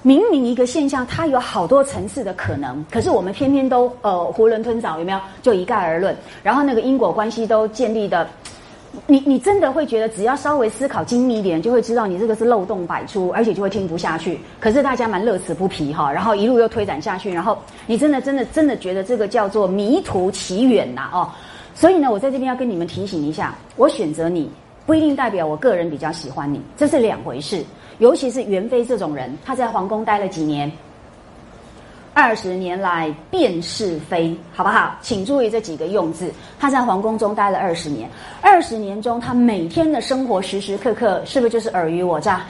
明明一个现象它有好多层次的可能，可是我们偏偏都呃囫囵吞枣，有没有？就一概而论，然后那个因果关系都建立的。你你真的会觉得，只要稍微思考精密一点，就会知道你这个是漏洞百出，而且就会听不下去。可是大家蛮乐此不疲哈，然后一路又推展下去，然后你真的真的真的觉得这个叫做迷途奇远呐哦。所以呢，我在这边要跟你们提醒一下，我选择你不一定代表我个人比较喜欢你，这是两回事。尤其是元妃这种人，她在皇宫待了几年。二十年来辨是非，好不好？请注意这几个用字。他在皇宫中待了二十年，二十年中，他每天的生活时时刻刻是不是就是尔虞我诈？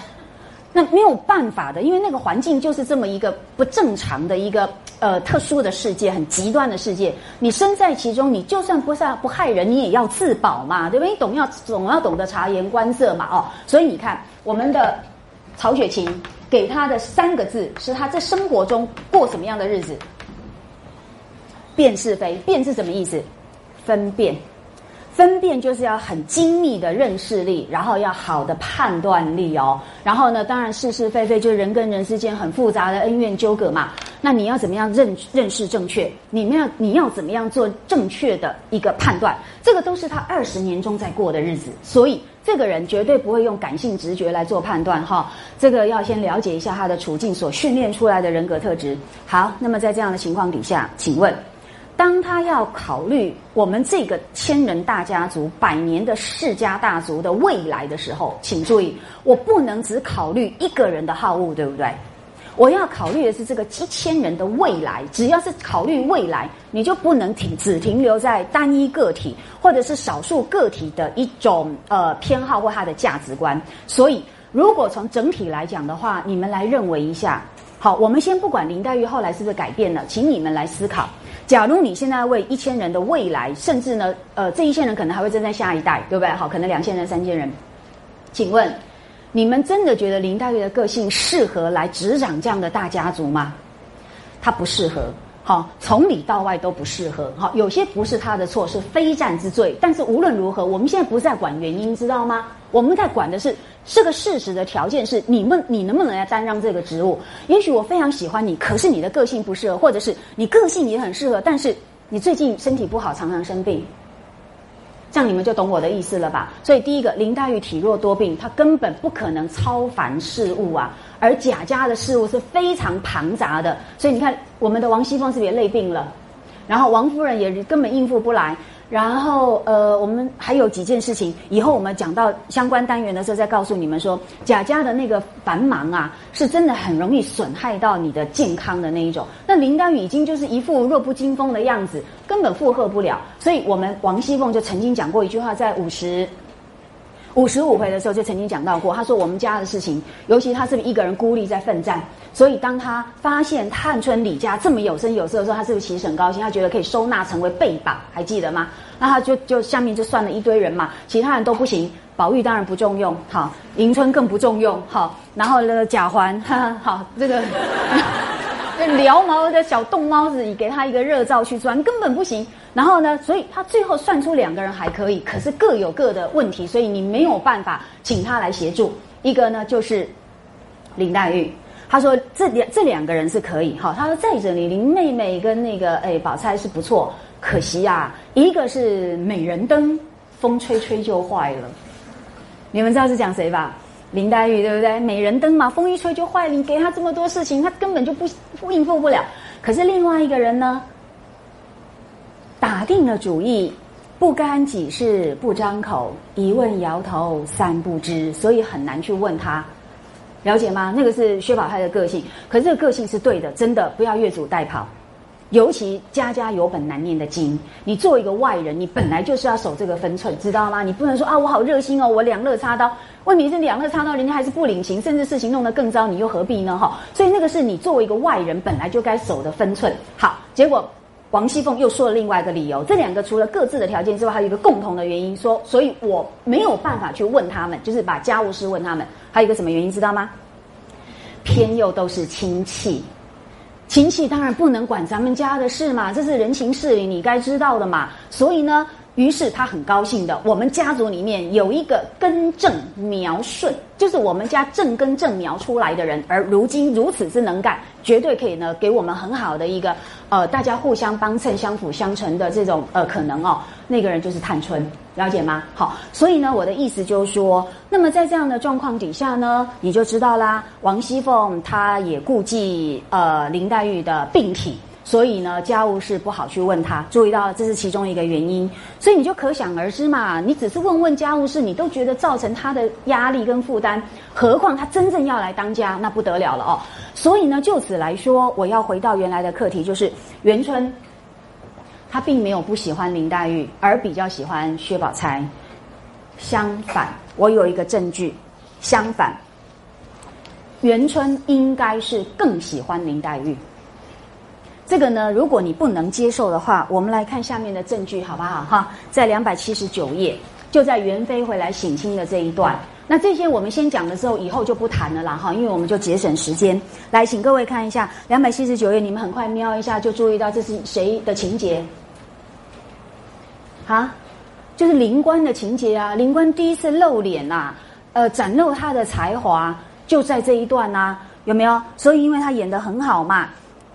那没有办法的，因为那个环境就是这么一个不正常的一个呃特殊的世界，很极端的世界。你身在其中，你就算不杀不害人，你也要自保嘛，对不对？你懂要总要懂得察言观色嘛，哦。所以你看，我们的曹雪芹。给他的三个字是他在生活中过什么样的日子？辨是非，辨是什么意思？分辨，分辨就是要很精密的认识力，然后要好的判断力哦。然后呢，当然是是非非就是人跟人之间很复杂的恩怨纠葛嘛。那你要怎么样认认识正确？你们要你要怎么样做正确的一个判断？这个都是他二十年中在过的日子，所以。这个人绝对不会用感性直觉来做判断，哈，这个要先了解一下他的处境所训练出来的人格特质。好，那么在这样的情况底下，请问，当他要考虑我们这个千人大家族、百年的世家大族的未来的时候，请注意，我不能只考虑一个人的好恶，对不对？我要考虑的是这个一千人的未来，只要是考虑未来，你就不能停只停留在单一个体或者是少数个体的一种呃偏好或他的价值观。所以，如果从整体来讲的话，你们来认为一下。好，我们先不管林黛玉后来是不是改变了，请你们来思考：假如你现在为一千人的未来，甚至呢，呃，这一千人可能还会正在下一代，对不对？好，可能两千人、三千人，请问？你们真的觉得林黛玉的个性适合来执掌这样的大家族吗？她不适合，好，从里到外都不适合。好，有些不是她的错，是非战之罪。但是无论如何，我们现在不在管原因，知道吗？我们在管的是这个事实的条件是你们你能不能来担任这个职务？也许我非常喜欢你，可是你的个性不适合，或者是你个性也很适合，但是你最近身体不好，常常生病。这样你们就懂我的意思了吧？所以第一个，林黛玉体弱多病，她根本不可能超凡事物啊。而贾家的事物是非常庞杂的，所以你看，我们的王熙凤是不是也累病了？然后王夫人也根本应付不来。然后呃，我们还有几件事情，以后我们讲到相关单元的时候再告诉你们说，贾家的那个繁忙啊，是真的很容易损害到你的健康的那一种。那林黛玉已经就是一副弱不禁风的样子，根本负荷不了。所以我们王熙凤就曾经讲过一句话，在五十。五十五回的时候就曾经讲到过，他说我们家的事情，尤其他是不是一个人孤立在奋战？所以当他发现探春李家这么有声有色的时候，他是不是其实很高兴？他觉得可以收纳成为备榜，还记得吗？那他就就下面就算了一堆人嘛，其他人都不行，宝玉当然不重用，好，迎春更不重用，好，然后呢贾环，好这个。撩毛的小冻猫子，你给他一个热灶去钻，根本不行。然后呢，所以他最后算出两个人还可以，可是各有各的问题，所以你没有办法请他来协助。一个呢就是林黛玉，他说这两这两个人是可以。哈，他说在这里林妹妹跟那个哎宝钗是不错，可惜呀，一个是美人灯，风吹吹就坏了。你们知道是讲谁吧？林黛玉对不对？美人灯嘛，风一吹就坏了。你给他这么多事情，他根本就不应付不了。可是另外一个人呢，打定了主意，不干己事不张口，一问摇头三不知，所以很难去问他，了解吗？那个是薛宝钗的个性，可是这个个性是对的，真的不要越俎代庖。尤其家家有本难念的经，你作为一个外人，你本来就是要守这个分寸，知道吗？你不能说啊，我好热心哦，我两肋插刀。问题是两肋插刀，人家还是不领情，甚至事情弄得更糟，你又何必呢？哈，所以那个是你作为一个外人本来就该守的分寸。好，结果王熙凤又说了另外一个理由，这两个除了各自的条件之外，还有一个共同的原因，说所以我没有办法去问他们，就是把家务事问他们。还有一个什么原因，知道吗？偏又都是亲戚。亲戚当然不能管咱们家的事嘛，这是人情事理，你该知道的嘛。所以呢，于是他很高兴的，我们家族里面有一个根正苗顺，就是我们家正根正苗出来的人，而如今如此之能干，绝对可以呢给我们很好的一个呃，大家互相帮衬、相辅相成的这种呃可能哦。那个人就是探春。了解吗？好，所以呢，我的意思就是说，那么在这样的状况底下呢，你就知道啦。王熙凤她也顾忌呃林黛玉的病体，所以呢，家务事不好去问他。注意到这是其中一个原因，所以你就可想而知嘛。你只是问问家务事，你都觉得造成他的压力跟负担，何况他真正要来当家，那不得了了哦。所以呢，就此来说，我要回到原来的课题，就是元春。他并没有不喜欢林黛玉，而比较喜欢薛宝钗。相反，我有一个证据，相反，元春应该是更喜欢林黛玉。这个呢，如果你不能接受的话，我们来看下面的证据，好不好？哈，在两百七十九页，就在元妃回来省亲的这一段。那这些我们先讲的时候，以后就不谈了啦，哈，因为我们就节省时间。来，请各位看一下两百七十九页，你们很快瞄一下就注意到这是谁的情节？啊，就是灵官的情节啊！灵官第一次露脸呐，呃，展露他的才华，就在这一段呐，有没有？所以因为他演的很好嘛，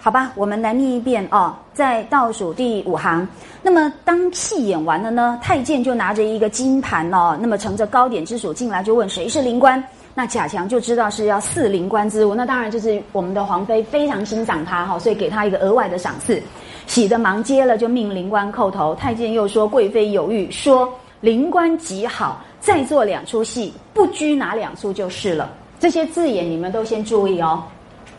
好吧，我们来念一遍哦，在倒数第五行。那么当戏演完了呢，太监就拿着一个金盘哦，那么盛着糕点之属进来，就问谁是灵官。那贾强就知道是要赐灵官之物，那当然就是我们的皇妃非常欣赏他哈，所以给他一个额外的赏赐。喜的忙接了，就命灵官叩头。太监又说：“贵妃有谕，说灵官极好，再做两出戏，不拘哪两出就是了。”这些字眼你们都先注意哦。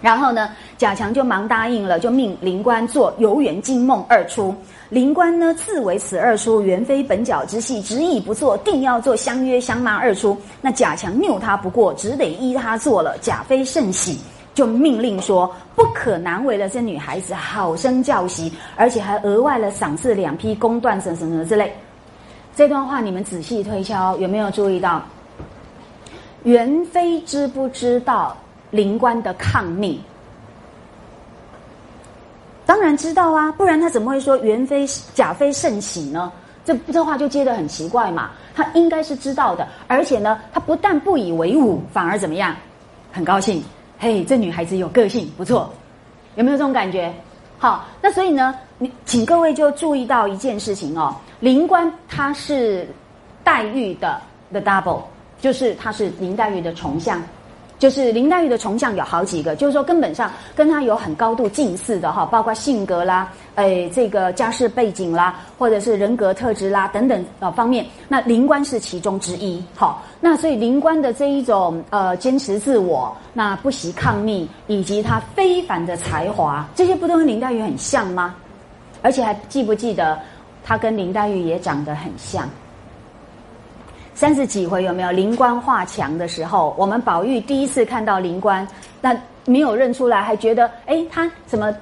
然后呢，贾强就忙答应了，就命灵官做《游园惊梦》二出。灵官呢自为此二出原非本角之戏，执意不做，定要做相约相骂二出。那贾强拗他不过，只得依他做了。贾妃甚喜。就命令说，不可难为了这女孩子，好生教习，而且还额外的赏赐两批宫缎什么什么之类。这段话你们仔细推敲，有没有注意到？元妃知不知道灵官的抗命？当然知道啊，不然他怎么会说元妃贾妃甚喜呢？这这话就接得很奇怪嘛。他应该是知道的，而且呢，他不但不以为忤，反而怎么样？很高兴，嘿，这女孩子有个性，不错，有没有这种感觉？好，那所以呢，你请各位就注意到一件事情哦，林官他是黛玉的 the double，就是他是林黛玉的重像。就是林黛玉的重像有好几个，就是说根本上跟她有很高度近似的哈，包括性格啦，诶，这个家世背景啦，或者是人格特质啦等等呃方面，那灵官是其中之一。好，那所以灵官的这一种呃坚持自我，那不惜抗逆，以及他非凡的才华，这些不都跟林黛玉很像吗？而且还记不记得他跟林黛玉也长得很像？三十几回有没有灵官画墙的时候？我们宝玉第一次看到灵官，那没有认出来，还觉得哎，他怎么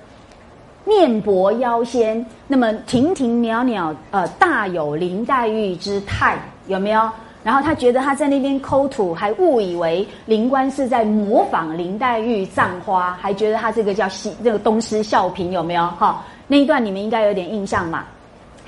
面薄腰纤，那么亭亭袅袅，呃，大有林黛玉之态，有没有？然后他觉得他在那边抠土，还误以为灵官是在模仿林黛玉葬花，还觉得他这个叫西这个东施效颦，有没有？哈，那一段你们应该有点印象嘛。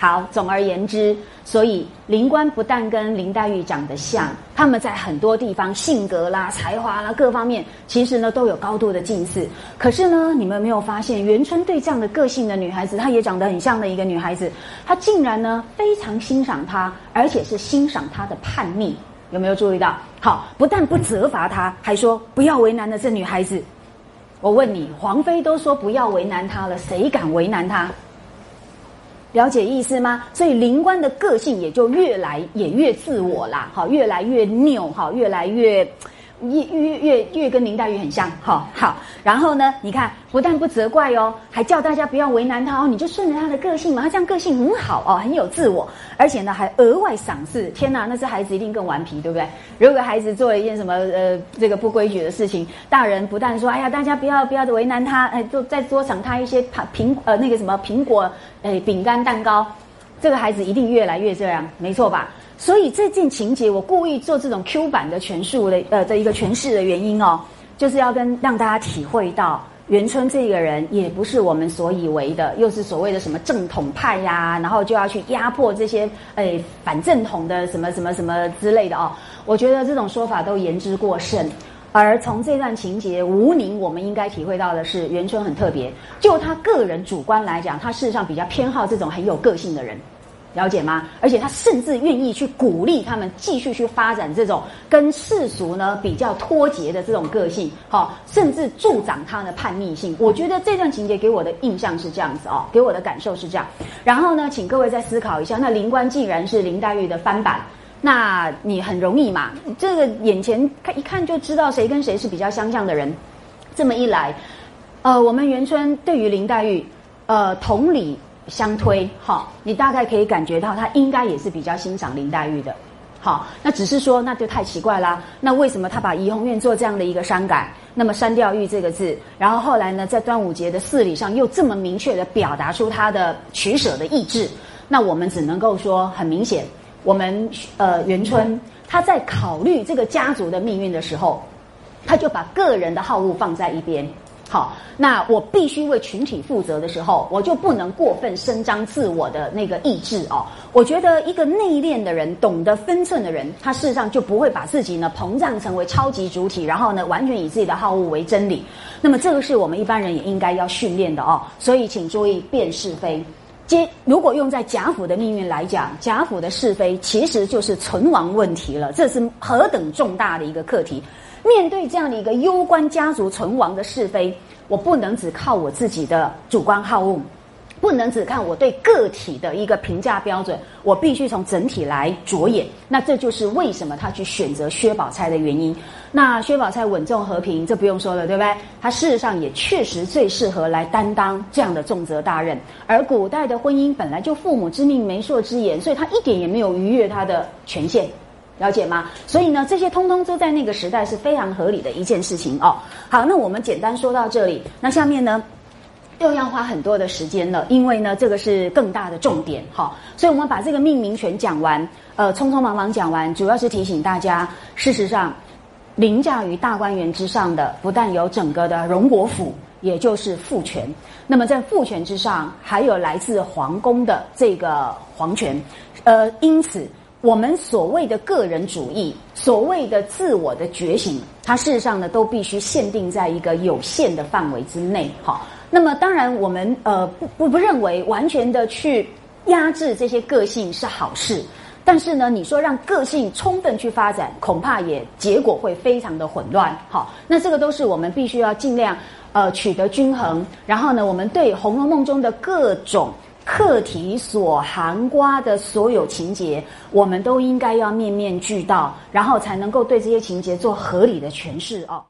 好，总而言之，所以林官不但跟林黛玉长得像，他们在很多地方性格啦、才华啦各方面，其实呢都有高度的近似。可是呢，你们没有发现，元春对这样的个性的女孩子，她也长得很像的一个女孩子，她竟然呢非常欣赏她，而且是欣赏她的叛逆。有没有注意到？好，不但不责罚她，还说不要为难了这女孩子。我问你，皇妃都说不要为难她了，谁敢为难她？了解意思吗？所以灵官的个性也就越来也越自我啦，好，越来越拗，好，越来越。越越越越跟林黛玉很像，好好。然后呢，你看，不但不责怪哦，还叫大家不要为难他哦，你就顺着他的个性嘛，他这样个性很好哦，很有自我，而且呢，还额外赏赐。天哪，那这孩子一定更顽皮，对不对？如果孩子做了一件什么呃这个不规矩的事情，大人不但说哎呀，大家不要不要为难他，哎，就再多赏他一些苹呃那个什么苹果哎饼干蛋糕，这个孩子一定越来越这样，没错吧？所以这件情节，我故意做这种 Q 版的诠述的，呃的一个诠释的原因哦，就是要跟让大家体会到，元春这个人也不是我们所以为的，又是所谓的什么正统派呀，然后就要去压迫这些诶反正统的什么什么什么之类的哦。我觉得这种说法都言之过甚。而从这段情节，吴宁我们应该体会到的是，元春很特别。就他个人主观来讲，他事实上比较偏好这种很有个性的人。了解吗？而且他甚至愿意去鼓励他们继续去发展这种跟世俗呢比较脱节的这种个性，好，甚至助长他的叛逆性。我觉得这段情节给我的印象是这样子哦，给我的感受是这样。然后呢，请各位再思考一下，那林官既然是林黛玉的翻版，那你很容易嘛，这个眼前看一看就知道谁跟谁是比较相像的人。这么一来，呃，我们元春对于林黛玉，呃，同理。相推，好，你大概可以感觉到他应该也是比较欣赏林黛玉的，好，那只是说那就太奇怪啦。那为什么他把怡红院做这样的一个删改，那么删掉“玉”这个字，然后后来呢，在端午节的四礼上又这么明确的表达出他的取舍的意志？那我们只能够说，很明显，我们呃元春他在考虑这个家族的命运的时候，他就把个人的好恶放在一边。好，那我必须为群体负责的时候，我就不能过分伸张自我的那个意志哦。我觉得一个内敛的人，懂得分寸的人，他事实上就不会把自己呢膨胀成为超级主体，然后呢完全以自己的好恶为真理。那么这个是我们一般人也应该要训练的哦。所以请注意辨是非。接如果用在贾府的命运来讲，贾府的是非其实就是存亡问题了。这是何等重大的一个课题。面对这样的一个攸关家族存亡的是非，我不能只靠我自己的主观好恶，不能只看我对个体的一个评价标准，我必须从整体来着眼。那这就是为什么他去选择薛宝钗的原因。那薛宝钗稳重和平，这不用说了，对不对？他事实上也确实最适合来担当这样的重责大任。而古代的婚姻本来就父母之命、媒妁之言，所以他一点也没有逾越他的权限。了解吗？所以呢，这些通通都在那个时代是非常合理的一件事情哦。好，那我们简单说到这里，那下面呢又要花很多的时间了，因为呢这个是更大的重点哈。所以我们把这个命名权讲完，呃，匆匆忙忙讲完，主要是提醒大家，事实上凌驾于大观园之上的，不但有整个的荣国府，也就是父权。那么在父权之上，还有来自皇宫的这个皇权。呃，因此。我们所谓的个人主义，所谓的自我的觉醒，它事实上呢，都必须限定在一个有限的范围之内。好，那么当然，我们呃不不不认为完全的去压制这些个性是好事，但是呢，你说让个性充分去发展，恐怕也结果会非常的混乱。好，那这个都是我们必须要尽量呃取得均衡。然后呢，我们对《红楼梦》中的各种。课题所含瓜的所有情节，我们都应该要面面俱到，然后才能够对这些情节做合理的诠释哦。